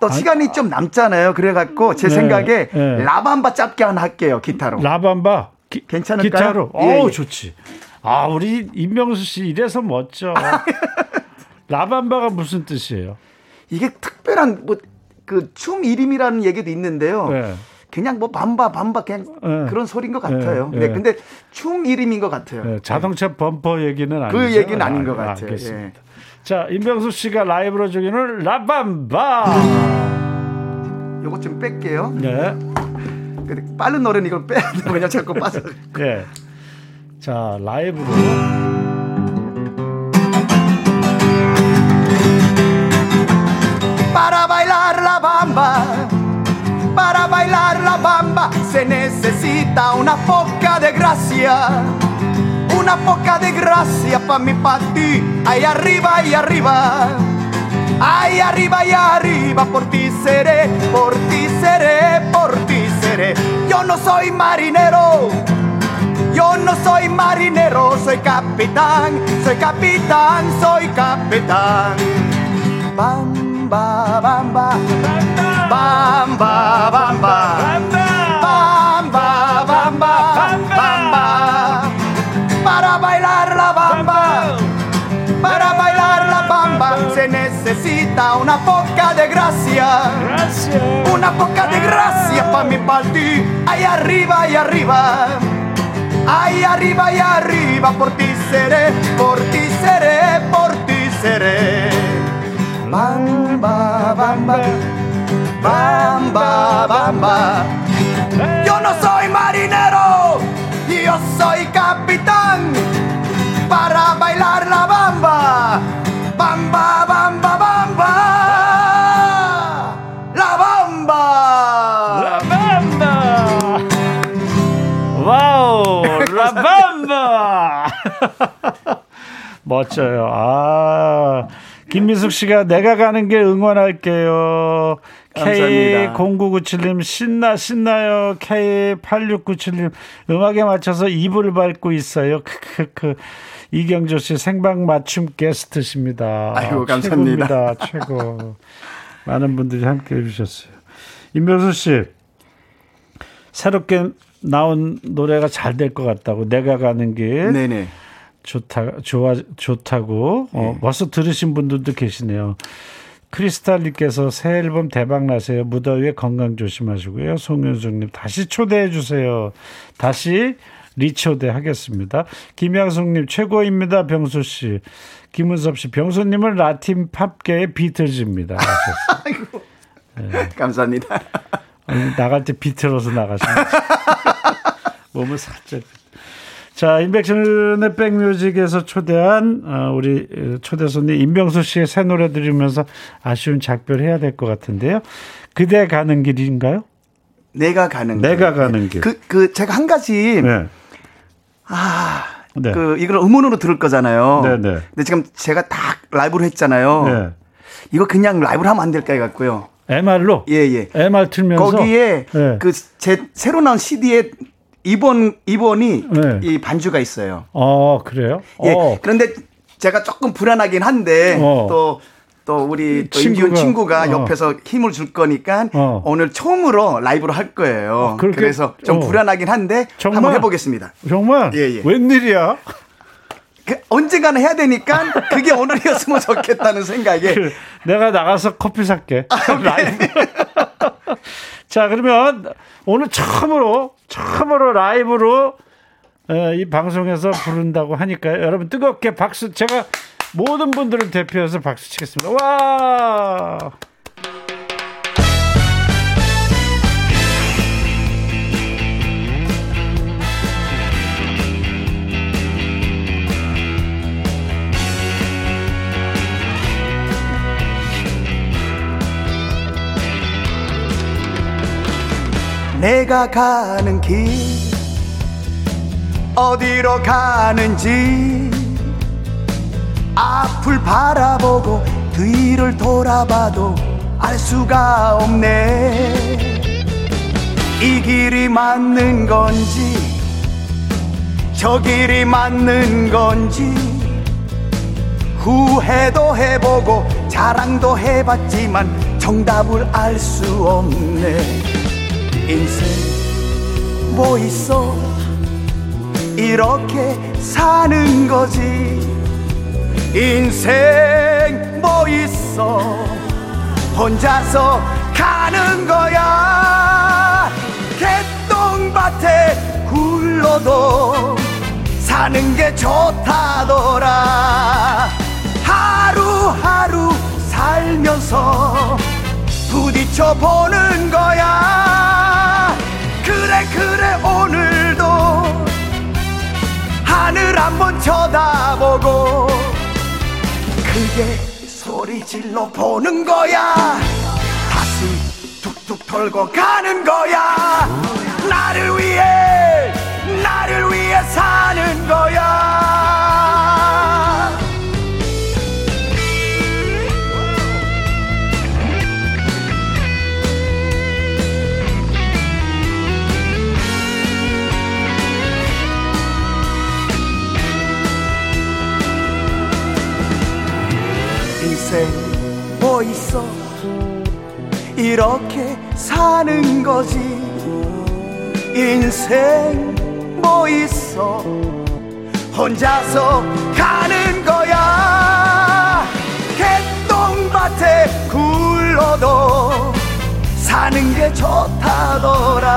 또 시간이 아, 좀 남잖아요. 그래갖고 제 네, 생각에 네. 라밤바 짧게 하나 할게요 기타로.
라밤바
기, 괜찮을까요?
기타로. 예, 예. 좋지. 아 우리 임명수 씨 이래서 멋져. 라밤바가 무슨 뜻이에요?
이게 특별한 뭐 그 춤 이름이라는 얘기도 있는데요. 네. 그냥 뭐 밤바 밤바 그냥 네. 그런 소리인 것 같아요. 네, 네. 근데 춤 이름인 것 같아요. 네,
자동차 범퍼 얘기는 그 아니죠.
그 얘기는 아닌 것 아, 같아요.
알겠습니다. 예. 자, 임병수 씨가 라이브로 주기는 라밤바.
요거 좀 뺄게요. 네. 빠른 노래는 이걸 빼야 돼. 그냥 자꾸 빠져.
네. 자, 라이브로.
La bamba para bailar la bamba se necesita una poca de gracia una poca de gracia pa' mi ti, ahí arriba, ahí arriba. Ahí arriba y arriba, por ti seré, por ti seré, por ti seré. Yo no soy marinero, yo no soy marinero, soy capitán, soy capitán, soy capitán. Bamba, bamba, bamba, bamba, bamba, bamba, bamba, para bailar la bamba, para bailar la bamba. Se necesita una poca de gracia, una poca de gracia para mi partir, ahí arriba, ahí arriba. Ahí arriba y arriba, por ti seré, por ti seré, por ti seré. Bamba, bamba, bamba, bamba. Yo no soy marinero, yo soy capitán para bailar la bamba. Bamba, bamba, bamba. La bamba.
La bamba. 와우, 라밤바! 멋져요. 아, 김미숙 씨가 내가 가는 길 응원할게요. K0997님 신나 신나요. K8697님 음악에 맞춰서 이불을 밟고 있어요. 크크크. 이경조 씨 생방 맞춤 게스트십니다.
아이고 감사합니다.
최고입니다. 최고. 많은 분들이 함께 해주셨어요. 임명수 씨 새롭게 나온 노래가 잘 될 것 같다고 내가 가는 길.
네네.
좋다 좋아 좋다고 어, 네. 벌써 들으신 분들도 계시네요. 크리스탈님께서 새 앨범 대박 나세요. 무더위에 건강 조심하시고요. 송윤숙님 다시 초대해 주세요. 다시 리초대 하겠습니다. 김양숙님 최고입니다. 병수 씨. 김은섭 씨 병수님은 라틴 팝계의 비틀즈입니다.
네. 감사합니다.
나갈 때 비틀어서 나가시면 몸을 살짝 자, 인백션의 백뮤직에서 초대한 어, 우리 초대 손님 임병수 씨의 새 노래 들으면서 아쉬운 작별 해야 될 것 같은데요. 그대 가는 길인가요?
내가 가는
길. 내가 가는 길.
그, 그, 제가 한 가지. 네. 아, 네. 그, 이걸 음원으로 들을 거잖아요. 네네. 네. 근데 지금 제가 딱 라이브로 했잖아요. 네. 이거 그냥 라이브로 하면 안 될까 해 갖고요.
MR로?
예, 예.
MR 틀면서.
거기에 네. 그제 새로 나온 CD에 2번 2번이 네. 이 반주가 있어요.
어, 그래요?
예. 어. 그런데 제가 조금 불안하긴 한데 어. 또또 우리 또 친구가, 친구가 어. 옆에서 힘을 줄 거니까 어. 오늘 처음으로 라이브로 할 거예요. 어, 그래서 좀 어. 불안하긴 한데 정말? 한번 해보겠습니다.
정말? 예, 예. 웬일이야?
그 언젠가는 해야 되니까 그게 오늘이었으면 좋겠다는 생각에 그,
내가 나가서 커피 살게. 아, 라이브. 자 그러면 오늘 처음으로 처음으로 라이브로 이 방송에서 부른다고 하니까 여러분 뜨겁게 박수 제가 모든 분들을 대표해서 박수 치겠습니다. 와!
내가 가는 길 어디로 가는지 앞을 바라보고 뒤를 돌아봐도 알 수가 없네. 이 길이 맞는 건지 저 길이 맞는 건지 후회도 해보고 자랑도 해봤지만 정답을 알 수 없네 인생 뭐 있어? 이렇게 사는 거지. 인생 뭐 있어? 혼자서 가는 거야. 개똥밭에 굴러도 사는 게 좋다더라. 하루하루 살면서 부딪혀 보는 거야 그래 오늘도 하늘 한번 쳐다보고 크게 소리 질러 보는 거야. 다시 툭툭 털고 가는 거야. 나를 위해 나를 위해 사는 거야 인생 뭐 있어? 이렇게 사는 거지. 인생 뭐 있어? 혼자서 가는 거야. 개똥밭에 굴러도 사는 게 좋다더라.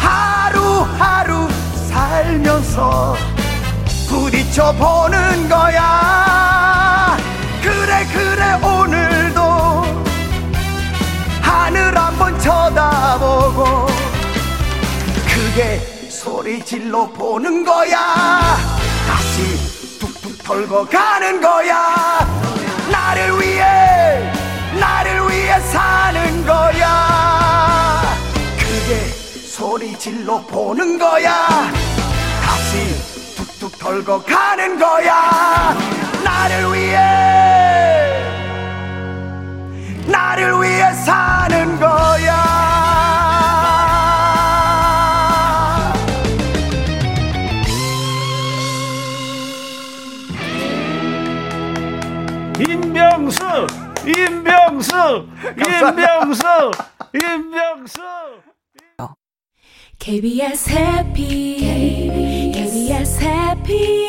하루하루 살면서 부딪혀 보는 거야 그래 그래 오늘도 하늘 한번 쳐다보고 크게 소리 질러 보는 거야. 다시 툭툭 털고 가는 거야. 나를 위해 나를 위해 사는 거야. 크게 소리 질러 보는 거야. 다시 툭툭 털고 가는 거야 나를 위해 나를 위해 사는 거야.
임병수 임병수 임병수 임병수
KBS 해피 KBS 해피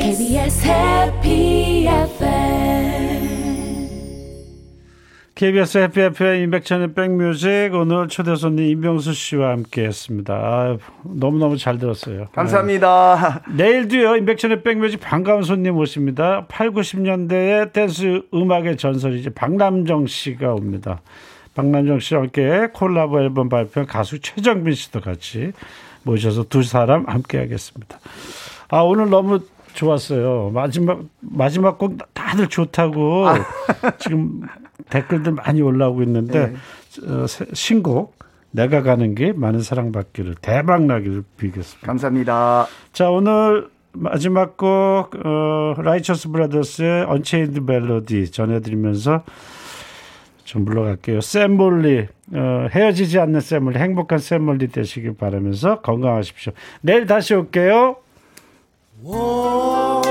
KBS 해피 FM
KBS 해피 FM 임백천의 백뮤직 오늘 초대 손님 임병수 씨와 함께했습니다. 아, 너무너무 잘 들었어요.
감사합니다.
네. 내일도요 임백천의 백뮤직 반가운 손님 모십니다. 8, 90년대의 댄스 음악의 전설이지 박남정 씨가 옵니다. 박남정 씨와 함께 콜라보 앨범 발표한 가수 최정빈 씨도 같이 모셔서 두 사람 함께 하겠습니다. 아 오늘 너무 좋았어요. 마지막 마지막 곡 다들 좋다고 아. 지금 댓글들 많이 올라오고 있는데 네. 어, 신곡 내가 가는 게 많은 사랑받기를 대박 나기를 빌겠습니다.
감사합니다.
자 오늘 마지막 곡 어, Righteous Brothers의 Unchained Melody 전해드리면서 좀 물러갈게요. 샘몰리 어, 헤어지지 않는 샘몰리 행복한 샘몰리 되시길 바라면서 건강하십시오. 내일 다시 올게요. 오.